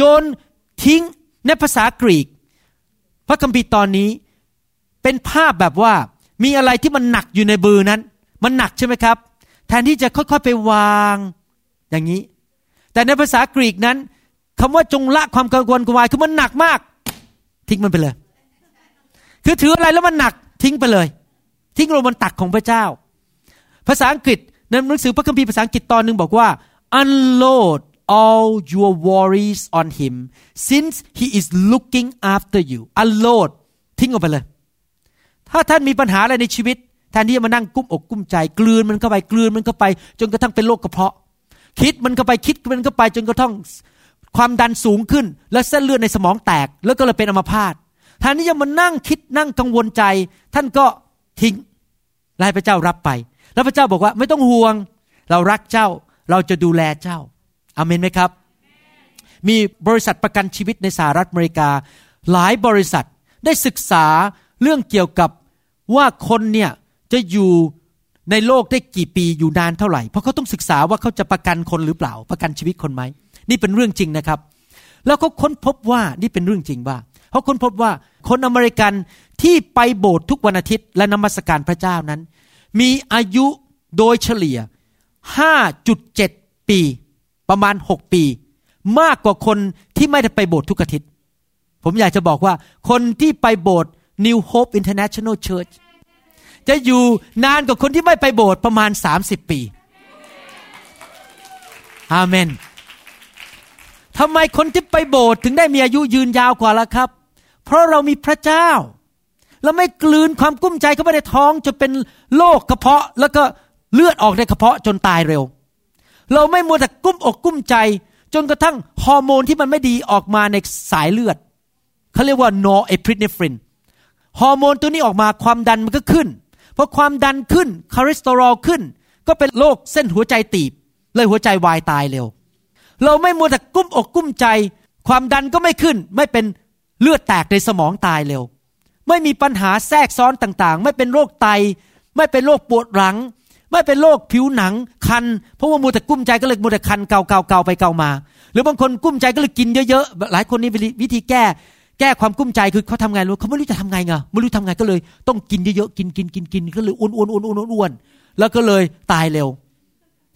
Speaker 3: จนทิ้งในภาษากรีก พระคัมภีร์ตอนนี้เป็นภาพแบบว่ามีอะไรที่มันหนักอยู่ในบือนั้น มันหนักใช่ไหมครับ แทนที่จะค่อยๆไปวางอย่างนี้ แต่ในภาษากรีกนั้นคำว่าจงละความกังวลกวายคือมันหนักมาก ทิ้งมันไปเลย คือถืออะไรแล้วมันหนักทิ้งไปเลย ทิ้งลงบนตักของพระเจ้า ภาษาอังกฤษในหนังสือพระคัมภีร์ภาษาอังกฤษตอนหนึ่งบอกว่า unload all your worries on him since he is looking after you unload ทิ้งออกไปเลย ถ้าท่านมีปัญหาอะไรในชีวิตแทนที่จะมานั่งกุ้มอกกุ้มใจ กลืนมันเข้าไปกลืนมันเข้าไป จนกระทั่งเป็นโรคกระเพาะ คิดมันเข้าไปคิดมันเข้าไป จนกระทั่ง ความดันสูงขึ้น และเส้นเลือดในสมองแตก แล้วก็เลยเป็นอัมพาตแทนที่จะมานั่งคิดนั่งกังวลใจ ท่านก็ทิ้งไล่พระเจ้ารับไป แล้วพระเจ้าบอกว่าไม่ต้องห่วง เรารักเจ้าเราจะดูแลเจ้าอเมนไหมครับ มีบริษัทประกันชีวิตในสหรัฐอเมริกา หลายบริษัทได้ศึกษาเรื่องเกี่ยวกับว่าคนเนี่ยจะอยู่ในโลกได้กี่ปีอยู่นานเท่าไหร่ เพราะเขาต้องศึกษาว่าเขาจะประกันคนหรือเปล่า ประกันชีวิตคนไหม นี่เป็นเรื่องจริงนะครับ แล้วเขาค้นพบว่านี่เป็นเรื่องจริงว่าเขาค้นพบว่าคนอเมริกันที่ไปโบสถ์ทุกวันอาทิตย์และนมัสการพระเจ้านั้น มีอายุโดยเฉลี่ย 5.7 ปี ประมาณ 6 ปี มากกว่าคนที่ไม่ได้ไปโบสถ์ทุกอาทิตย์ ผมอยากจะบอกว่าคนที่ไปโบสถ์ New Hope International Church จะอยู่นานกว่าคนที่ไม่ไปโบสถ์ประมาณ 30 ปี อาเมน ทำไมคนที่ไปโบสถ์ถึงได้มีอายุยืนยาวกว่าล่ะครับ เพราะเรามีพระเจ้า เราไม่กลืนความกุ้มใจเข้าไปในท้องจนเป็นโรคกระเพาะ แล้วก็เลือดออกในกระเพาะจนตายเร็ว เราไม่มัวแต่กุ้มอกกุ้มใจ จนกระทั่งฮอร์โมนที่มันไม่ดีออกมาในสายเลือดเขาเรียกว่านอเอพริเนฟรินฮอร์โมนตัวนี้ออกมาความดันมันก็ขึ้นเพราะความดันขึ้นคอเลสเตอรอลขึ้น ก็เป็นโรคเส้นหัวใจตีบ เลยหัวใจวายตายเร็ว เราไม่มัวแต่กลุ้มอกกลุ้มใจ ความดันก็ไม่ขึ้น ไม่เป็นเลือดแตกในสมองตายเร็ว ไม่มีปัญหาแทรกซ้อนต่างๆ ไม่เป็นโรคไต ไม่เป็นโรคปวดหลัง ไม่เป็นโรคผิวหนังคัน เพราะว่ามัวแต่กลุ้มใจก็เลยมัวแต่คันเกาเกาเกาไปเกามา หรือบางคนกลุ้มใจก็เลยกินเยอะๆ หลายคนนี่วิธีแก้แก้ความกุ้มใจคือเขาทำไงรู้เขาไม่รู้จะทำไงไงไม่รู้ทำไงก็เลย ต้องกินเยอะๆกินกินกินกินก็เลยอ้วนอ้วนอ้วนอ้วนอ้วนแล้วก็เลยตายเร็ว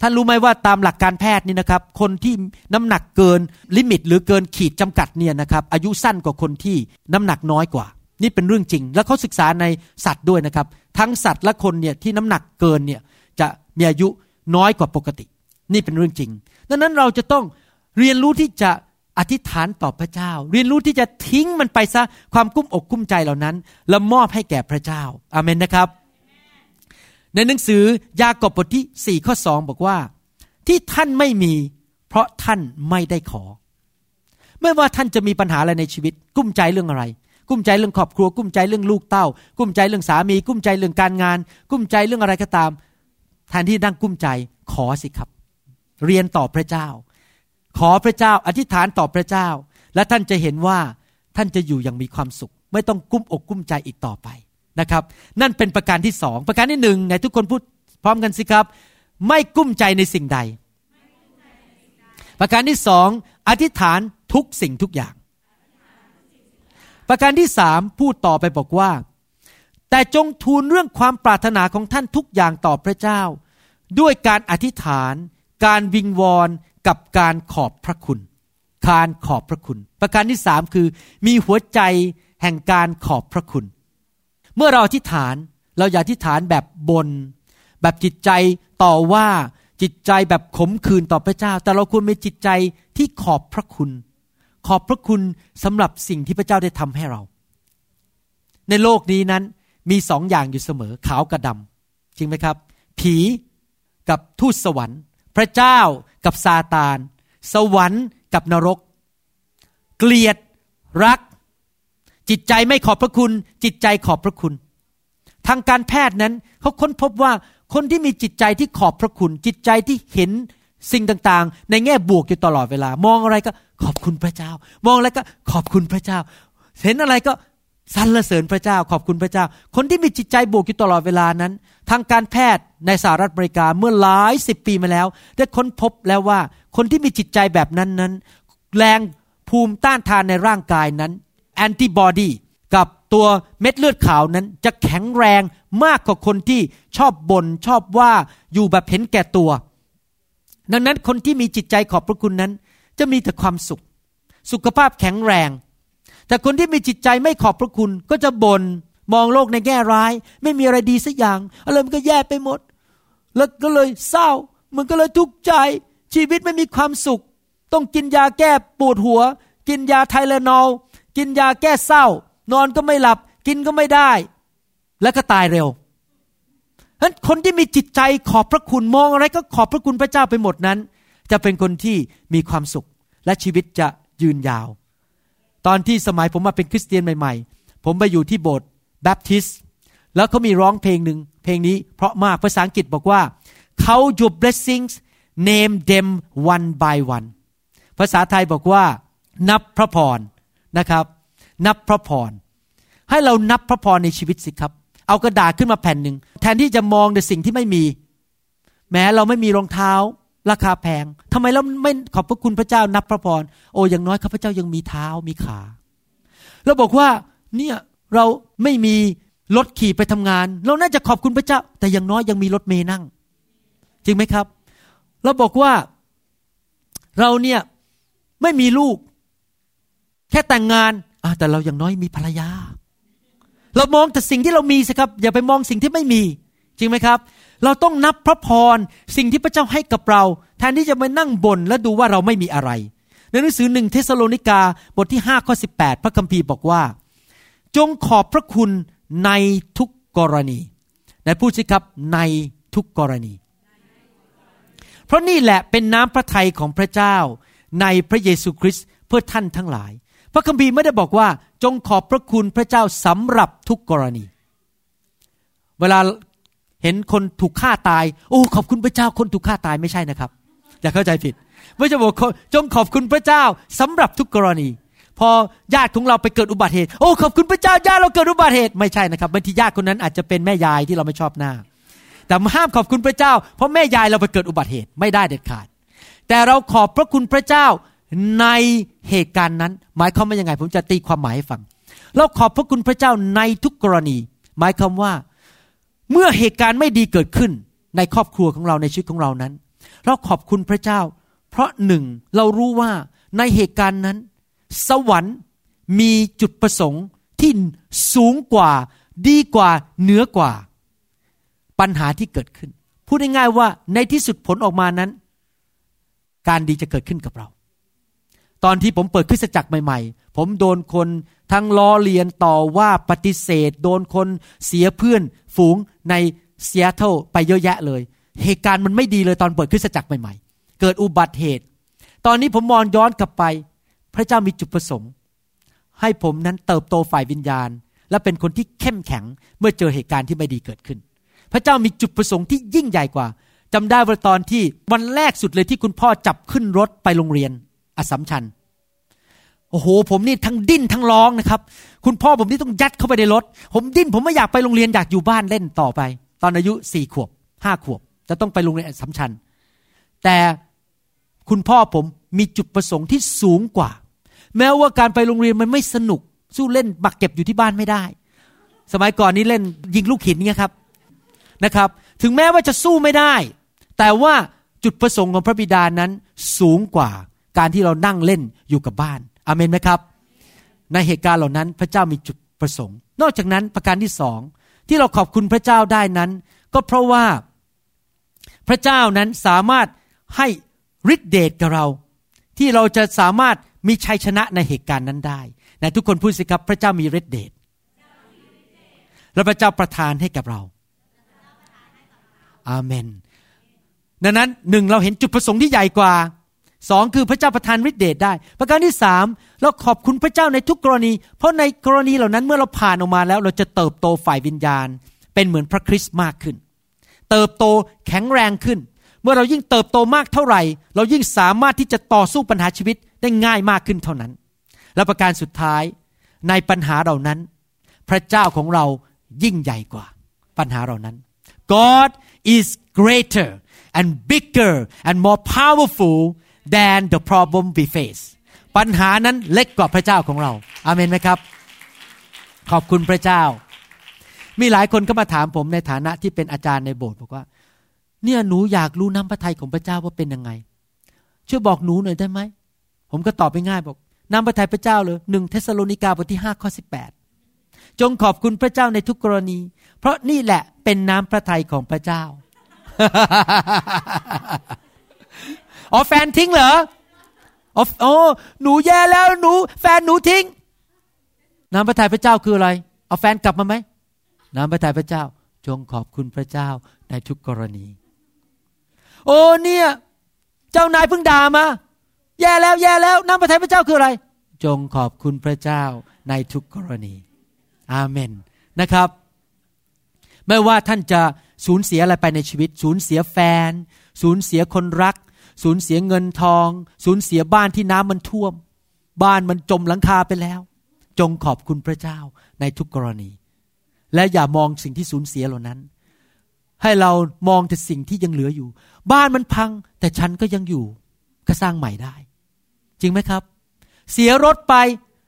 Speaker 3: ท่านรู้ไหมว่าตามหลักการแพทย์นี่นะครับ คนที่น้ำหนักเกินลิมิต หรือเกินขีดจำกัดเนี่ยนะครับอายุสั้นกว่าคนที่น้ำหนักน้อยกว่า นี่เป็นเรื่องจริง แล้วเขาศึกษาในสัตว์ด้วยนะครับ ทั้งสัตว์และคนเนี่ยที่น้ำหนักเกินเนี่ยจะมีอายุน้อยกว่าปกติ นี่เป็นเรื่องจริง ดังนั้นเราจะต้องเรียนรู้ที่จะอธิษฐานต่อพระเจ้า เรียนรู้ที่จะทิ้งมันไปซะความกุ้มอกกุ้มใจเหล่านั้น แล้วมอบให้แก่พระเจ้าอาเมนนะครับ ในหนังสือยากอบบทที่สี่ข้อสองบอกว่า ที่ท่านไม่มี เพราะท่านไม่ได้ขอ ไม่ว่าท่านจะมีปัญหาอะไรในชีวิต กุ้มใจเรื่องอะไร กุ้มใจเรื่องครอบครัว กุ้มใจเรื่องลูกเต้า กุ้มใจเรื่องสามี กุ้มใจเรื่องการงาน กุ้มใจเรื่องอะไรก็ตามแทนที่นั่งกุ้มใจขอสิครับ เรียนต่อพระเจ้า ขอพระเจ้าอธิษฐานต่อพระเจ้า และท่านจะเห็นว่าท่านจะอยู่อย่างมีความสุข ไม่ต้องกุ้มอกกุ้มใจอีกต่อไป นะครับ นั่นเป็นประการที่สองประการที่หนึ่งไหนทุกคนพูดพร้อมกันสิครับ ไม่กุ้มใจในสิ่งใด ประการที่สองอธิษฐานทุกสิ่งทุกอย่าง ประการที่สามพูดต่อไปบอกว่า แต่จงทูลเรื่องความปรารถนาของท่านทุกอย่างต่อพระเจ้า ด้วยการอธิษฐาน การวิงวอนกับการขอบพระคุณ การขอบพระคุณ ประการที่สามคือ มีหัวใจแห่งการขอบพระคุณ เมื่อเราอธิษฐานเราอย่าอธิษฐานแบบบน แบบจิตใจต่อว่าจิตใจแบบขมขื่นต่อพระเจ้า แต่เราควรมีจิตใจที่ขอบพระคุณ ขอบพระคุณสำหรับสิ่งที่พระเจ้าได้ทำให้เรา ในโลกนี้นั้นมีสองอย่างอยู่เสมอขาวกับดำจริงไหมครับ ผีกับทูตสวรรค์ พระเจ้ากับซาตาน สวรรค์กับนรก เกลียด รัก จิตใจไม่ขอบพระคุณ จิตใจขอบพระคุณ ทางการแพทย์นั้นเขาค้นพบว่าคนที่มีจิตใจที่ขอบพระคุณ จิตใจที่เห็นสิ่งต่างๆ ในแง่บวกอยู่ตลอดเวลา มองอะไรก็ขอบคุณพระเจ้า มองอะไรก็ขอบคุณพระเจ้า เห็นอะไรก็สรรเสริญพระเจ้า ขอบคุณพระเจ้า คนที่มีจิตใจบวกอยู่ตลอดเวลานั้น ทางการแพทย์ในสหรัฐอเมริกาเมื่อหลายสิบปีมาแล้ว ได้ค้นพบแล้วว่า คนที่มีจิตใจแบบนั้นนั้น แรงภูมิต้านทานในร่างกายนั้น แอนติบอดีกับตัวเม็ดเลือดขาวนั้นจะแข็งแรงมากกว่าคนที่ชอบบ่นชอบว่าอยู่แบบเห็นแก่ตัว ดังนั้นคนที่มีจิตใจขอบพระคุณนั้น จะมีแต่ความสุข สุขภาพแข็งแรง แต่คนที่มีจิตใจไม่ขอบพระคุณก็จะบ่นมองโลกในแง่ร้าย ไม่มีอะไรดีสักอย่างอะไรมันก็แย่ไปหมด แล้วก็เลยเศร้า มันก็เลยทุกข์ใจ ชีวิตไม่มีความสุข ต้องกินยาแก้ปวดหัว กินยาไทเลนอล กินยาแก้เศร้า นอนก็ไม่หลับ กินก็ไม่ได้ แล้วก็ตายเร็วฉะนั้นคนที่มีจิตใจขอบพระคุณมองอะไรก็ขอบพระคุณพระเจ้าไปหมดนั้น จะเป็นคนที่มีความสุข และชีวิตจะยืนยาว ตอนที่สมัยผมมาเป็นคริสเตียนใหม่ ๆ ผมไปอยู่ที่โบสถ์แบปทิสแล้วเขามีร้องเพลงหนึ่งเพลงนี้เพราะมากภาษาอังกฤษบอกว่า Count your blessings name them one by one ภาษาไทยบอกว่า นับพระพร นะครับ นับพระพร ให้เรานับพระพรในชีวิตสิครับ เอากระดาษขึ้นมาแผ่นหนึ่งแทนที่จะมองในสิ่งที่ไม่มี แม้เราไม่มีรองเท้า ราคาแพงทำไมเราไม่ขอบพระคุณพระเจ้านับพระพร โอ้อย่างน้อยข้าพเจ้ายังมีเท้ามีขาเราบอกว่าเนี่ยเราไม่มีรถขี่ไปทำงาน เราน่าจะขอบคุณพระเจ้า แต่อย่างน้อยยังมีรถเมย์นั่ง จริงไหมครับ เราบอกว่าเราเนี่ยไม่มีลูก แค่แต่งงานแต่เราอย่างน้อยมีภรรยา เรามองแต่สิ่งที่เรามีสิครับ อย่าไปมองสิ่งที่ไม่มี จริงไหมครับ เราต้องนับพระพรสิ่งที่พระเจ้าให้กับเรา แทนที่จะมานั่งบนและดูว่าเราไม่มีอะไร ในหนังสือหนึ่งเทสโลนิกาบทที่5ข้อ18 พระคัมภีร์บอกว่า จงขอบพระคุณในทุกกรณีในพูดสิครับในทุกกรณี เพราะนี่แหละเป็นน้ำพระทัยของพระเจ้าในพระเยซูคริสต์เพื่อท่านทั้งหลาย พระคัมภีร์ไม่ได้บอกว่า จงขอบพระคุณพระเจ้าสำหรับทุกกรณี เวลาเห็นคนถูกฆ่าตาย โอ้ ขอบคุณพระเจ้าคนถูกฆ่าตายไม่ใช่นะครับ อย่าเข้าใจผิดไม่จะบอกจงขอบคุณพระเจ้าสำหรับทุกกรณี พอญาติของเราไปเกิดอุบัติเหตุ โอ้ ขอบคุณพระเจ้าญาติเราเกิดอุบัติเหตุไม่ใช่นะครับบางทีญาติคนนั้นอาจจะเป็นแม่ยายที่เราไม่ชอบหน้า แต่ห้ามขอบคุณพระเจ้า เพราะแม่ยายเราไปเกิดอุบัติเหตุไม่ได้เด็ดขาด แต่เราขอบพระคุณพระเจ้า ในเหตุการณ์นั้น หมายความว่ายังไง ผมจะตีความหมายให้ฟัง เราขอบพระคุณพระเจ้าในทุกกรณี หมายความว่า เมื่อเหตุการณ์ไม่ดีเกิดขึ้นในครอบครัวของเราในชีวิตของเรานั้น เราขอบคุณพระเจ้า เพราะหนึ่งเรารู้ว่าในเหตุการณ์นั้น สวรรค์มีจุดประสงค์ที่สูงกว่าดีกว่าเหนือกว่า ปัญหาที่เกิดขึ้น พูดง่ายๆว่าในที่สุดผลออกมานั้น การดีจะเกิดขึ้นกับเรา ตอนที่ผมเปิดคริสตจักรใหม่ ๆ ผมโดนคนทั้งล้อเลียนต่อว่าปฏิเสธ โดนคนเสียเพื่อนฝูงในเซียเทิลไปเยอะแยะเลย เหตุการณ์มันไม่ดีเลยตอนเปิดคริสตจักรใหม่ๆ เกิดอุบัติเหตุ ตอนนี้ผมมองย้อนกลับไป พระเจ้ามีจุดประสงค์ ให้ผมนั้นเติบโตฝ่ายวิญญาณ และเป็นคนที่เข้มแข็งเมื่อเจอเหตุการณ์ที่ไม่ดีเกิดขึ้น พระเจ้ามีจุดประสงค์ที่ยิ่งใหญ่กว่าจำได้ว่าตอนที่วันแรกสุดเลยที่คุณพ่อจับขึ้นรถไปโรงเรียน อสัมชัญโอ้โห ผมนี่ทั้งดิ้นทั้งร้องนะครับ คุณพ่อผมนี่ต้องยัดเข้าไปในรถ ผมดิ้นผมไม่อยากไปโรงเรียนอยากอยู่บ้านเล่นต่อไป ตอนอายุสี่ขวบห้าขวบ จะต้องไปโรงเรียนอสมชัญแต่คุณพ่อผมมีจุดประสงค์ที่สูงกว่า แม้ว่าการไปโรงเรียนมันไม่สนุก สู้เล่นบักเก็บอยู่ที่บ้านไม่ได้ สมัยก่อนนี้เล่นยิงลูกหินเนี่ยครับนะครับ ถึงแม้ว่าจะสู้ไม่ได้ แต่ว่าจุดประสงค์ของพระบิดานั้นสูงกว่า การที่เรานั่งเล่นอยู่กับบ้านอเมนไหมครับ ในเหตุการณ์เหล่านั้นพระเจ้ามีจุดประสงค์ นอกจากนั้นประการที่สองที่เราขอบคุณพระเจ้าได้นั้น ก็เพราะว่าพระเจ้านั้นสามารถให้ฤทธิเดชกับเรา ที่เราจะสามารถมีชัยชนะในเหตุการณ์นั้นได้ในทุกคนพูดสิครับพระเจ้ามีฤทธิเดชและพระเจ้าประทานให้กับเรา อาเมน ดังนั้นหนึ่งเราเห็นจุดประสงค์ที่ใหญ่กว่า สองคือพระเจ้าประทานฤทธิเดชได้ ประการที่สามเราขอบคุณพระเจ้าในทุกกรณี เพราะในกรณีเหล่านั้นเมื่อเราผ่านออกมาแล้ว เราจะเติบโตฝ่ายวิญญาณ เป็นเหมือนพระคริสต์มากขึ้น เติบโตแข็งแรงขึ้น เมื่อเรายิ่งเติบโตมากเท่าไหร่ เรายิ่งสามารถที่จะต่อสู้ปัญหาชีวิตได้ง่ายมากขึ้นเท่านั้น และประการสุดท้ายในปัญหาเหล่านั้น พระเจ้าของเรายิ่งใหญ่กว่าปัญหาเหล่านั้น God is greater and bigger and more powerful than the problem we face ปัญหานั้นเล็กกว่าพระเจ้าของเราอาเมนไหมครับ ขอบคุณพระเจ้า มีหลายคนก็มาถามผมในฐานะที่เป็นอาจารย์ในโบสถ์บอกว่า เนี่ยหนูอยากรู้น้ำพระทัยของพระเจ้าว่าเป็นยังไง ช่วยบอกหนูหน่อยได้ไหม ผมก็ตอบไปง่ายบอกน้ำพระทัยพระเจ้าเลยหนึ่งเทสโลนิกาบทที่ห้าข้อสิบแปดจงขอบคุณพระเจ้าในทุกกรณี เพราะนี่แหละเป็นน้ำพระทัยของพระเจ้า อ๋อแฟนทิ้งเหรออ๋อหนูแย่แล้วหนู แฟนหนูทิ้ง น้ำพระทัยพระเจ้าคืออะไร เอาแฟนกลับมาไหมน้ำพระทัยพระเจ้า จงขอบคุณพระเจ้าในทุกกรณี โอ้เนี่ย เจ้านายเพิ่งด่ามา แย่แล้วแย่แล้วน้ำพระทัยพระเจ้าคืออะไร จงขอบคุณพระเจ้าในทุกกรณี อาเมนนะครับ ไม่ว่าท่านจะสูญเสียอะไรไปในชีวิต สูญเสียแฟน สูญเสียคนรัก สูญเสียเงินทอง สูญเสียบ้านที่น้ำมันท่วม บ้านมันจมหลังคาไปแล้ว จงขอบคุณพระเจ้าในทุกกรณี และอย่ามองสิ่งที่สูญเสียเหล่านั้น ให้เรามองแต่สิ่งที่ยังเหลืออยู่ บ้านมันพัง แต่ฉันก็ยังอยู่ ก็สร้างใหม่ได้ จริงไหมครับ เสียรถไป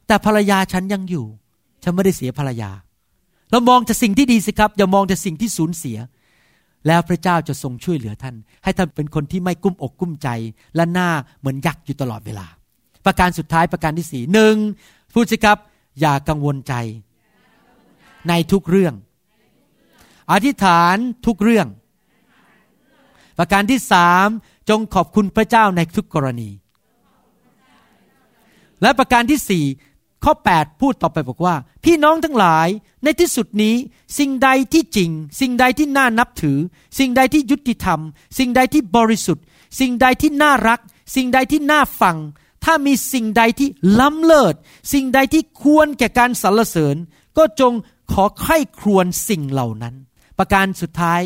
Speaker 3: แต่ภรรยาฉันยังอยู่ ฉันไม่ได้เสียภรรยา เรามองแต่สิ่งที่ดีสิครับ อย่ามองแต่สิ่งที่สูญเสีย แล้วพระเจ้าจะทรงช่วยเหลือท่าน ให้ท่านเป็นคนที่ไม่กุ้มอกกุ้มใจ และหน้าเหมือนยักษ์อยู่ตลอดเวลา ประการสุดท้ายประการที่สี่หนึ่งพูดสิครับ อย่ากังวลใจ ในทุกเรื่อง อธิษฐานทุกเรื่อง ประการที่สามจงขอบคุณพระเจ้าในทุกกรณี และประการที่สี่ ข้อ 8 พูดต่อไปบอกว่า พี่น้องทั้งหลายในที่สุดนี้ สิ่งใดที่จริง สิ่งใดที่น่านับถือ สิ่งใดที่ยุติธรรม สิ่งใดที่บริสุทธิ์ สิ่งใดที่น่ารัก สิ่งใดที่น่าฟัง ถ้ามีสิ่งใดที่ล้ำเลิศ สิ่งใดที่ควรแก่การสรรเสริญ ก็จงขอไข้ครวญสิ่งเหล่านั้น ประการสุดท้าย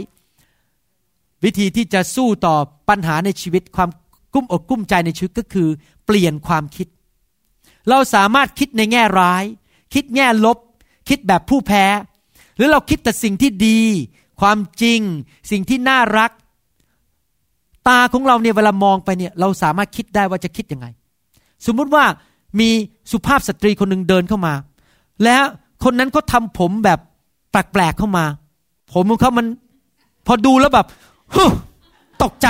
Speaker 3: วิธีที่จะสู้ต่อปัญหาในชีวิตความกุ้มอกกุ้มใจในชีวิตก็คือ เปลี่ยนความคิด เราสามารถคิดในแง่ร้าย คิดแง่ลบ คิดแบบผู้แพ้ หรือเราคิดแต่สิ่งที่ดี ความจริง สิ่งที่น่ารัก ตาของเราเนี่ยเวลามองไปเนี่ยเราสามารถคิดได้ว่าจะคิดยังไง สมมุติว่ามีสุภาพสตรีคนหนึ่งเดินเข้ามา แล้วคนนั้นก็ทำผมแบบแปลกๆเข้ามา ผมของเขามันพอดูแล้วแบบตกใจ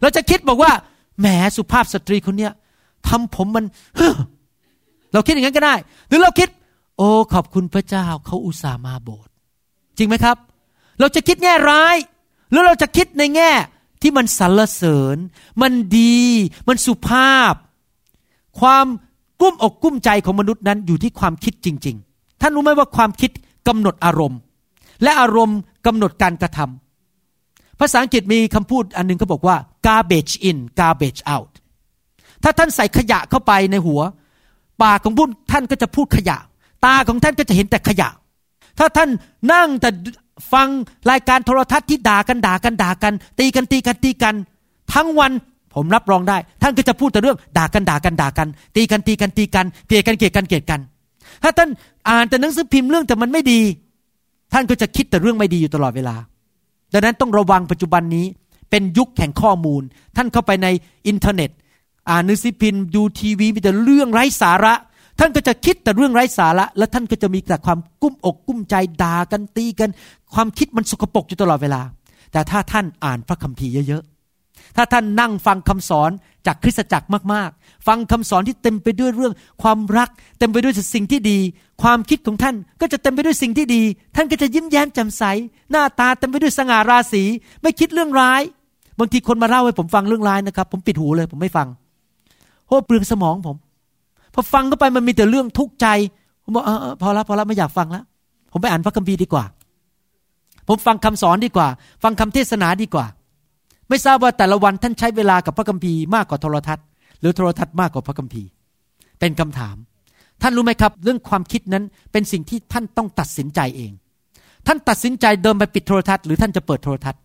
Speaker 3: เราจะคิดบอกว่าแหมสุภาพสตรีคนเนี้ย ทำผมมันเราคิดอย่างนั้นก็ได้ หรือเราคิด โอ้ขอบคุณพระเจ้าเขาอุตส่าห์มาโบสถ์จริงไหมครับ เราจะคิดแง่ร้าย หรือเราจะคิดในแง่ที่มันสรรเสริญ มันดี มันสุภาพ ความกุ้มอกกุ้มใจของมนุษย์นั้นอยู่ที่ความคิดจริง ๆ ท่านรู้ไหมว่าความคิดกำหนดอารมณ์ และอารมณ์กำหนดการกระทำภาษาอังกฤษมีคำพูดอันนึงเขาบอกว่า garbage in garbage out ถ้าท่านใส่ขยะเข้าไปในหัว ปากของบุญท่านก็จะพูดขยะ ตาของท่านก็จะเห็นแต่ขยะ ถ้าท่านนั่งแต่ฟังรายการโทรทัศน์ที่ด่ากันด่ากันด่ากัน ตีกันตีกันตีกัน ทั้งวันผมรับรองได้ ท่านก็จะพูดแต่เรื่องด่ากันด่ากันด่ากัน ตีกันตีกันตีกันเกลียดกันเกลียดกันเกลียดกัน ถ้าท่านอ่านแต่หนังสือพิมพ์เรื่องแต่มันไม่ดี ท่านก็จะคิดแต่เรื่องไม่ดีอยู่ตลอดเวลา ดังนั้นต้องระวังปัจจุบันนี้เป็นยุคแห่งข้อมูล ท่านเข้าไปในอินเทอร์เน็ต อ่านหนังสือพิมพ์ดูทีวีมีแต่เรื่องไร้สาระ ท่านก็จะคิดแต่เรื่องไร้สาระ และท่านก็จะมีแต่ความกุ้มอกกุ้มใจด่ากันตีกัน ความคิดมันสกปรกอยู่ตลอดเวลา แต่ถ้าท่านอ่านพระคัมภีร์เยอะๆถ้าท่านนั่งฟังคำสอนจากคริสตจักรมากๆ ฟังคำสอนที่เต็มไปด้วยเรื่องความรัก เต็มไปด้วยสิ่งที่ดี ความคิดของท่านก็จะเต็มไปด้วยสิ่งที่ดี ท่านก็จะยิ้มแย้มแจ่มใส หน้าตาเต็มไปด้วยสง่าราศีไม่คิดเรื่องร้าย บางทีคนมาเล่าให้ผมฟังเรื่องร้ายนะครับ ผมปิดหูเลยผมไม่ฟัง โอ้เปลืองสมองผม พอฟังเข้าไปมันมีแต่เรื่องทุกข์ใจ ผมบอกเออพอละพอละไม่อยากฟังแล้วผมไปอ่านพระคัมภีร์ดีกว่า ผมฟังคำสอนดีกว่า ฟังคำเทศนาดีกว่า ไม่ทราบว่าแต่ละวันท่านใช้เวลากับพระคัมภีร์มากกว่าโทรทัศน์ หรือโทรทัศน์มากกว่าพระคัมภีร์ เป็นคำถาม ท่านรู้ไหมครับ เรื่องความคิดนั้นเป็นสิ่งที่ท่านต้องตัดสินใจเอง ท่านตัดสินใจเดินไปปิดโทรทัศน์หรือท่านจะเปิดโทรทัศน์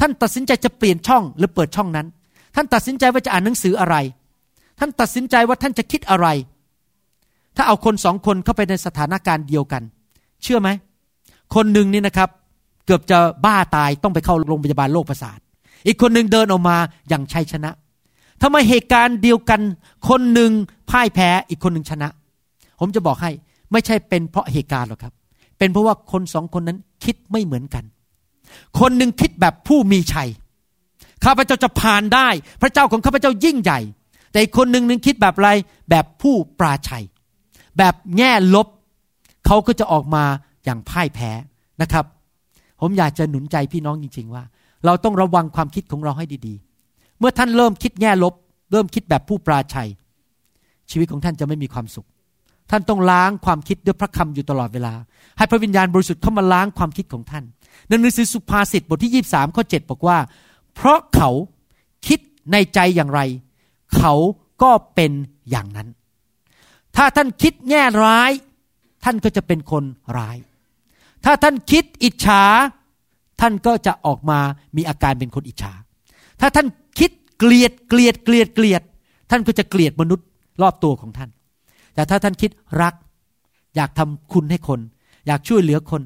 Speaker 3: ท่านตัดสินใจจะเปลี่ยนช่องหรือเปิดช่องนั้น ท่านตัดสินใจว่าจะอ่านหนังสืออะไร ท่านตัดสินใจว่าท่านจะคิดอะไร ถ้าเอาคนสองคนเข้าไปในสถานการณ์เดียวกัน เชื่อไหม คนหนึ่งนี่นะครับ เกือบจะบ้าตายต้องไปเข้าโรงพยาบาลโรคประสาท อีกคนหนึ่งเดินออกมาอย่างชัยชนะทำไมเหตุการณ์เดียวกัน คนหนึ่งพ่ายแพ้อีกคนหนึ่งชนะ ผมจะบอกให้ไม่ใช่เป็นเพราะเหตุการณ์หรอกครับ เป็นเพราะว่าคนสองคนนั้นคิดไม่เหมือนกัน คนหนึ่งคิดแบบผู้มีชัยข้าพเจ้าจะผ่านได้ พระเจ้าของข้าพเจ้ายิ่งใหญ่ แต่อีกคนหนึ่งนึงคิดแบบไรแบบผู้ปราชัย แบบแง่ลบเขาก็จะออกมาอย่างพ่ายแพ้นะครับ ผมอยากจะหนุนใจพี่น้องจริง ๆ ว่า เราต้องระวังความคิดของเราให้ดีๆ เมื่อท่านเริ่มคิดแง่ลบ เริ่มคิดแบบผู้ปราชัย ชีวิตของท่านจะไม่มีความสุข ท่านต้องล้างความคิดด้วยพระคำอยู่ตลอดเวลา ให้พระวิญญาณบริสุทธิ์เข้ามาล้างความคิดของท่านในหนังสือสุภาษิตบทที่ 23 ข้อ 7 บอกว่า เพราะเขาคิดในใจอย่างไร เขาก็เป็นอย่างนั้น ถ้าท่านคิดแง่ร้าย ท่านก็จะเป็นคนร้าย ถ้าท่านคิดอิจฉา ท่านก็จะออกมามีอาการเป็นคนอิจฉา ถ้าท่านคิดเกลียดเกลียดเกลียดเกลียด ท่านก็จะเกลียดมนุษย์รอบตัวของท่าน แต่ถ้าท่านคิดรัก อยากทำคุณให้คน อยากช่วยเหลือคน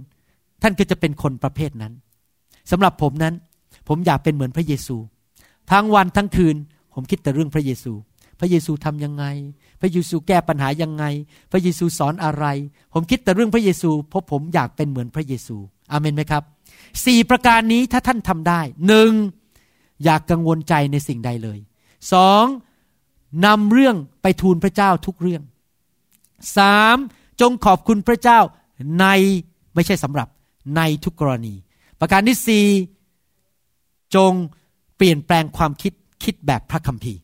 Speaker 3: ท่านก็จะเป็นคนประเภทนั้นสำหรับผมนั้น ผมอยากเป็นเหมือนพระเยซู ทั้งวันทั้งคืน ผมคิดแต่เรื่องพระเยซู พระเยซูทํำยังไง พระเยซูแก้ปัญหายังไง พระเยซูสอนอะไร ผมคิดแต่เรื่องพระเยซู เพราะผมอยากเป็นเหมือนพระเยซู อามนไหมครับสี่ประการนี้ถ้าท่านทำได้หนึ่งอยากกังวลใจในสิ่งใดเลยสองนำเรื่องไปทูลพระเจ้าทุกเรื่องสามจงขอบคุณพระเจ้าในไม่ใช่สำหรับในทุกกรณี ประการที่สี่จงเปลี่ยนแปลงความคิด คิดแบบพระคัมภีร์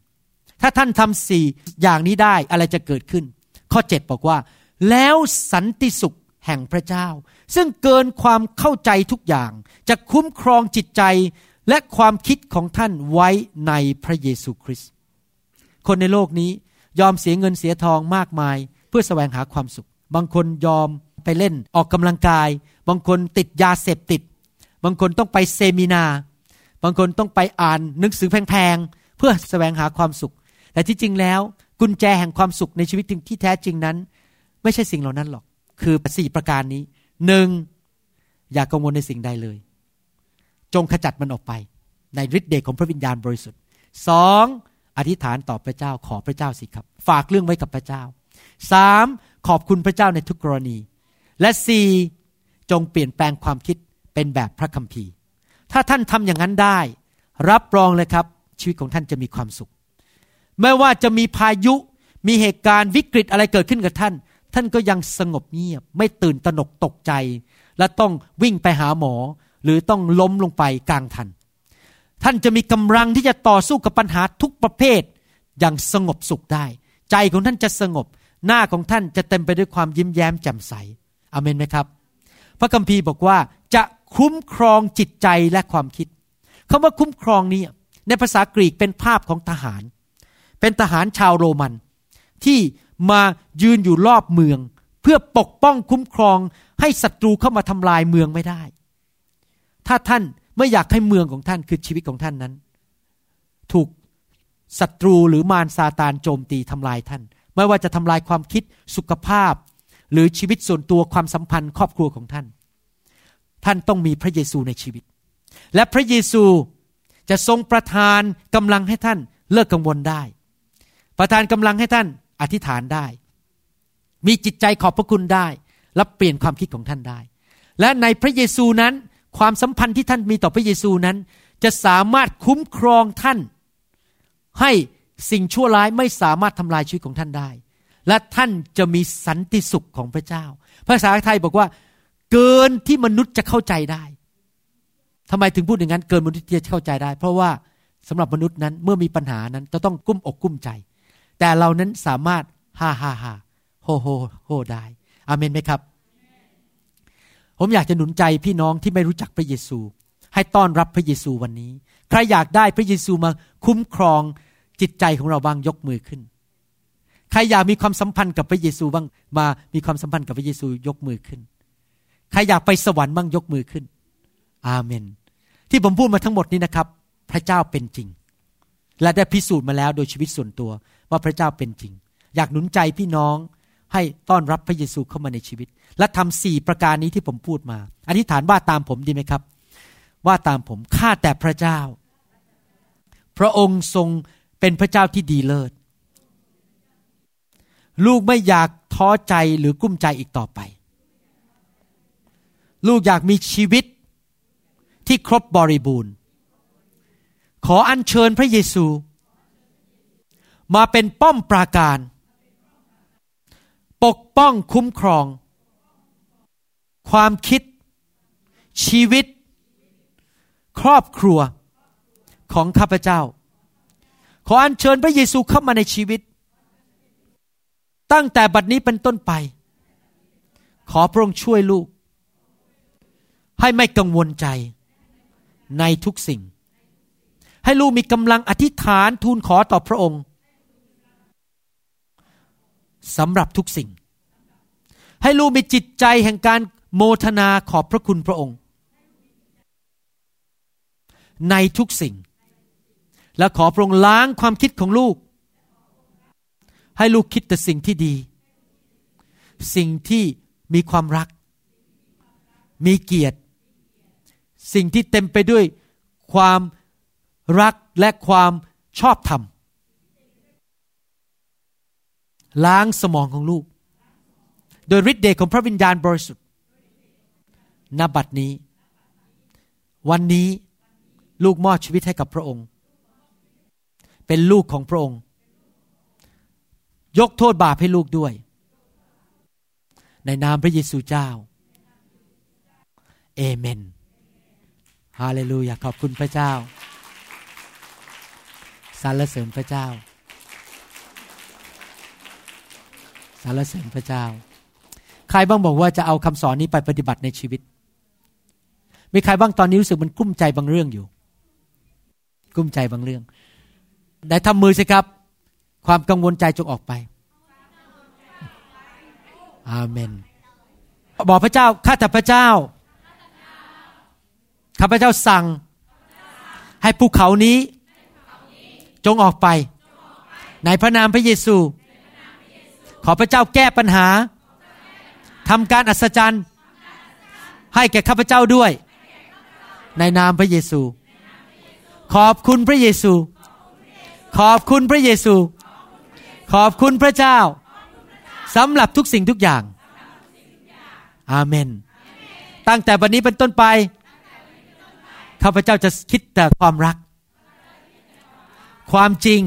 Speaker 3: ถ้าท่านทำสี่อย่างนี้ได้อะไรจะเกิดขึ้น ข้อเจ็ดบอกว่า แล้วสันติสุขแห่งพระเจ้า ซึ่งเกินความเข้าใจทุกอย่าง จะคุ้มครองจิตใจและความคิดของท่านไว้ในพระเยซูคริสต์คนในโลกนี้ยอมเสียเงินเสียทองมากมาย เพื่อแสวงหาความสุข บางคนยอมไปเล่นออกกำลังกาย บางคนติดยาเสพติด บางคนต้องไปเซมินา บางคนต้องไปอ่านหนังสือแพงๆ เพื่อแสวงหาความสุข แต่ที่จริงแล้วกุญแจแห่งความสุขในชีวิตที่แท้จริงนั้น ไม่ใช่สิ่งเหล่านั้นหรอก คือสี่ประการนี้หนึ่งอย่ากกังวลในสิ่งใดเลย จงขจัดมันออกไป ในฤทธิ์เดชของพระวิญญาณบริสุทธิ์สองอธิษฐานต่อพระเจ้าขอพระเจ้าสิครับ ฝากเรื่องไว้กับพระเจ้าสามขอบคุณพระเจ้าในทุกกรณี และสี่จงเปลี่ยนแปลงความคิดเป็นแบบพระคัมภีร์ ถ้าท่านทำอย่างนั้นได้ รับรองเลยครับ ชีวิตของท่านจะมีความสุข ไม่ว่าจะมีพายุมีเหตุการณ์วิกฤตอะไรเกิดขึ้นกับท่าน ท่านก็ยังสงบเงียบ ไม่ตื่นตระหนกตกใจ และต้องวิ่งไปหาหมอ หรือต้องล้มลงไปกลางทัน ท่านจะมีกำลังที่จะต่อสู้กับปัญหาทุกประเภท อย่างสงบสุขได้ ใจของท่านจะสงบ หน้าของท่านจะเต็มไปด้วยความยิ้มแย้มแจ่มใสอเมนไหมครับ พระคัมภีร์บอกว่า คุ้มครองจิตใจและความคิดคำว่าคุ้มครองนี้ในภาษากรีกเป็นภาพของทหาร เป็นทหารชาวโรมัน ที่มายืนอยู่รอบเมือง เพื่อปกป้องคุ้มครองให้ศัตรูเข้ามาทำลายเมืองไม่ได้ ถ้าท่านไม่อยากให้เมืองของท่านคือชีวิตของท่านนั้น ถูกศัตรูหรือมารซาตานโจมตีทำลายท่าน ไม่ว่าจะทำลายความคิดสุขภาพ หรือชีวิตส่วนตัวความสัมพันธ์ครอบครัวของท่าน ท่านต้องมีพระเยซูในชีวิต และพระเยซูจะทรงประทานกำลังให้ท่านเลิกกังวลได้ ประทานกำลังให้ท่านอธิษฐานได้ มีจิตใจขอบพระคุณได้ และเปลี่ยนความคิดของท่านได้ และในพระเยซูนั้น ความสัมพันธ์ที่ท่านมีต่อพระเยซูนั้น จะสามารถคุ้มครองท่าน ให้สิ่งชั่วร้ายไม่สามารถทำลายชีวิตของท่านได้ และท่านจะมีสันติสุขของพระเจ้า ภาษาไทยบอกว่า เกินที่มนุษย์จะเข้าใจได้ทำไมถึงพูดอย่างนั้น เกินมนุษย์จะเข้าใจได้ เพราะว่าสำหรับมนุษย์นั้นเมื่อมีปัญหานั้นจะต้องกุ้มอกกุ้มใจ แต่เรานั้นสามารถฮ่าฮ่าฮ่าโฮโฮโฮได้อเมนไหมครับ ผมอยากจะหนุนใจพี่น้องที่ไม่รู้จักพระเยซู ให้ต้อนรับพระเยซูวันนี้ ใครอยากได้พระเยซูมาคุ้มครองจิตใจของเราบ้างยกมือขึ้น ใครอยากมีความสัมพันธ์กับพระเยซูบ้างมามีความสัมพันธ์กับพระเยซูยกมือขึ้น ใครอยากไปสวรรค์บ้างยกมือขึ้น อาเมน ที่ผมพูดมาทั้งหมดนี้นะครับ พระเจ้าเป็นจริง และได้พิสูจน์มาแล้วโดยชีวิตส่วนตัวว่าพระเจ้าเป็นจริง อยากหนุนใจพี่น้องให้ต้อนรับพระเยซูเข้ามาในชีวิต และทำสี่ประการนี้ที่ผมพูดมาอธิษฐานว่าตามผมดีไหมครับ ว่าตามผมข้าแต่พระเจ้า พระองค์ทรงเป็นพระเจ้าที่ดีเลิศลูกไม่อยากท้อใจหรือกุ้มใจอีกต่อไป ลูกอยากมีชีวิตที่ครบบริบูรณ์ ขออัญเชิญพระเยซู มาเป็นป้อมปราการ ปกป้องคุ้มครอง ความคิด ชีวิต ครอบครัวของข้าพเจ้า ขออัญเชิญพระเยซูเข้ามาในชีวิต ตั้งแต่บัดนี้เป็นต้นไป ขอพระองค์ช่วยลูก ให้ไม่กังวลใจในทุกสิ่ง ให้ลูกมีกำลังอธิษฐานทูลขอต่อพระองค์สำหรับทุกสิ่ง ให้ลูกมีจิตใจแห่งการโมทนาขอบพระคุณพระองค์ ในทุกสิ่ง และขอพระองค์ล้างความคิดของลูก ให้ลูกคิดแต่สิ่งที่ดี สิ่งที่มีความรัก มีเกียรติ สิ่งที่เต็มไปด้วยความรักและความชอบธรรม ล้างสมองของลูก โดยฤทธิ์เดชของพระวิญญาณบริสุทธิ์นบัดนี้ วันนี้ลูกมอบชีวิตให้กับพระองค์ เป็นลูกของพระองค์ ยกโทษบาปให้ลูกด้วย ในนามพระเยซูเจ้า เอเมน ฮาเลลูยาขอบคุณพระเจ้าสรรเสริญพระเจ้าสรรเสริญพระเจ้า ใครบ้างบอกว่าจะเอาคำสอนนี้ไปปฏิบัติในชีวิต มีใครบ้างตอนนี้รู้สึกมันกุ้มใจบางเรื่องอยู่ กุ้มใจบางเรื่องไหนทำมือสิครับ ความกังวลใจจงออกไป อาเมน บอกพระเจ้าข้าแต่พระเจ้า ข้าพเจ้าสั่ง ให้ภูเขานี้ จงออกไป ในพระนามพระเยซู ขอพระเจ้าแก้ปัญหาทำการอัศจรรย์ ให้แก่ข้าพเจ้าด้วย ในนามพระเยซู ขอบคุณพระเยซู ขอบคุณพระเยซู ขอบคุณพระเจ้าสำหรับทุกสิ่งทุกอย่าง อาเมน ตั้งแต่วันนี้เป็นต้นไป ข้าพเจ้าจะคิดแต่ความรัก ความจริง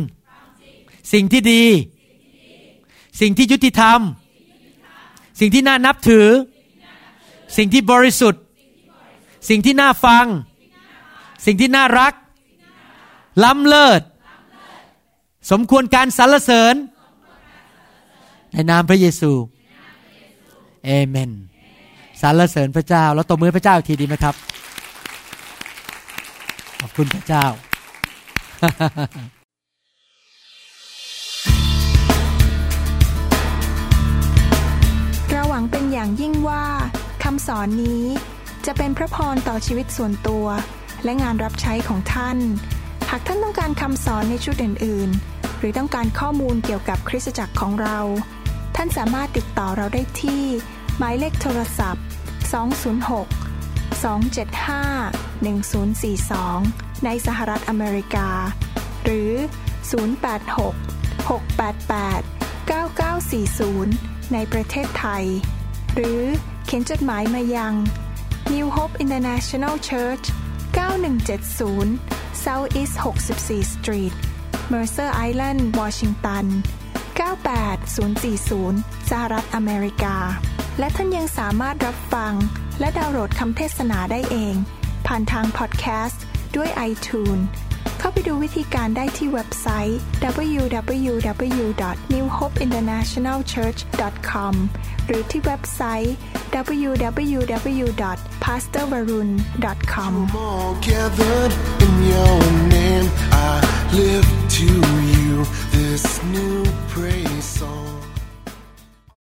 Speaker 3: สิ่งที่ดี สิ่งที่ยุติธรรม สิ่งที่น่านับถือ สิ่งที่บริสุทธิ์ สิ่งที่น่าฟัง สิ่งที่น่ารัก ล้ำเลิศ สมควรการสรรเสริญ ในนามพระเยซูเอเมนสรรเสริญพระเจ้า แล้วตบมือพระเจ้าทีดีไหมครับ คุณพระเจ้า
Speaker 1: เราหวังเป็นอย่างยิ่งว่าคำสอนนี้จะเป็นพระพรต่อชีวิตส่วนตัว และงานรับใช้ของท่าน หากท่านต้องการคำสอนในชุดอื่น ๆ หรือต้องการข้อมูลเกี่ยวกับคริสตจักรของเรา ท่านสามารถติดต่อเราได้ที่ หมายเลขโทรศัพท์ 206 275 1042 ในสหรัฐอเมริกา หรือ 086 688 9940 ในประเทศไทย หรือเขียนจดหมายมายัง New Hope International Church 9170 South East 64 Street Mercer Island Washington 98040 สหรัฐอเมริกา และท่านยังสามารถรับฟัง และดาวน์โหลดคำเทศนาได้เอง ผ่านทางพอดแคสต์ด้วยไอทูนเข้าไปดูวิธีการได้ที่เว็บไซต์ www.newhopeinternationalchurch.com หรือที่เว็บไซต์ www.pastorvarun.com
Speaker 2: Live to you this new praise song.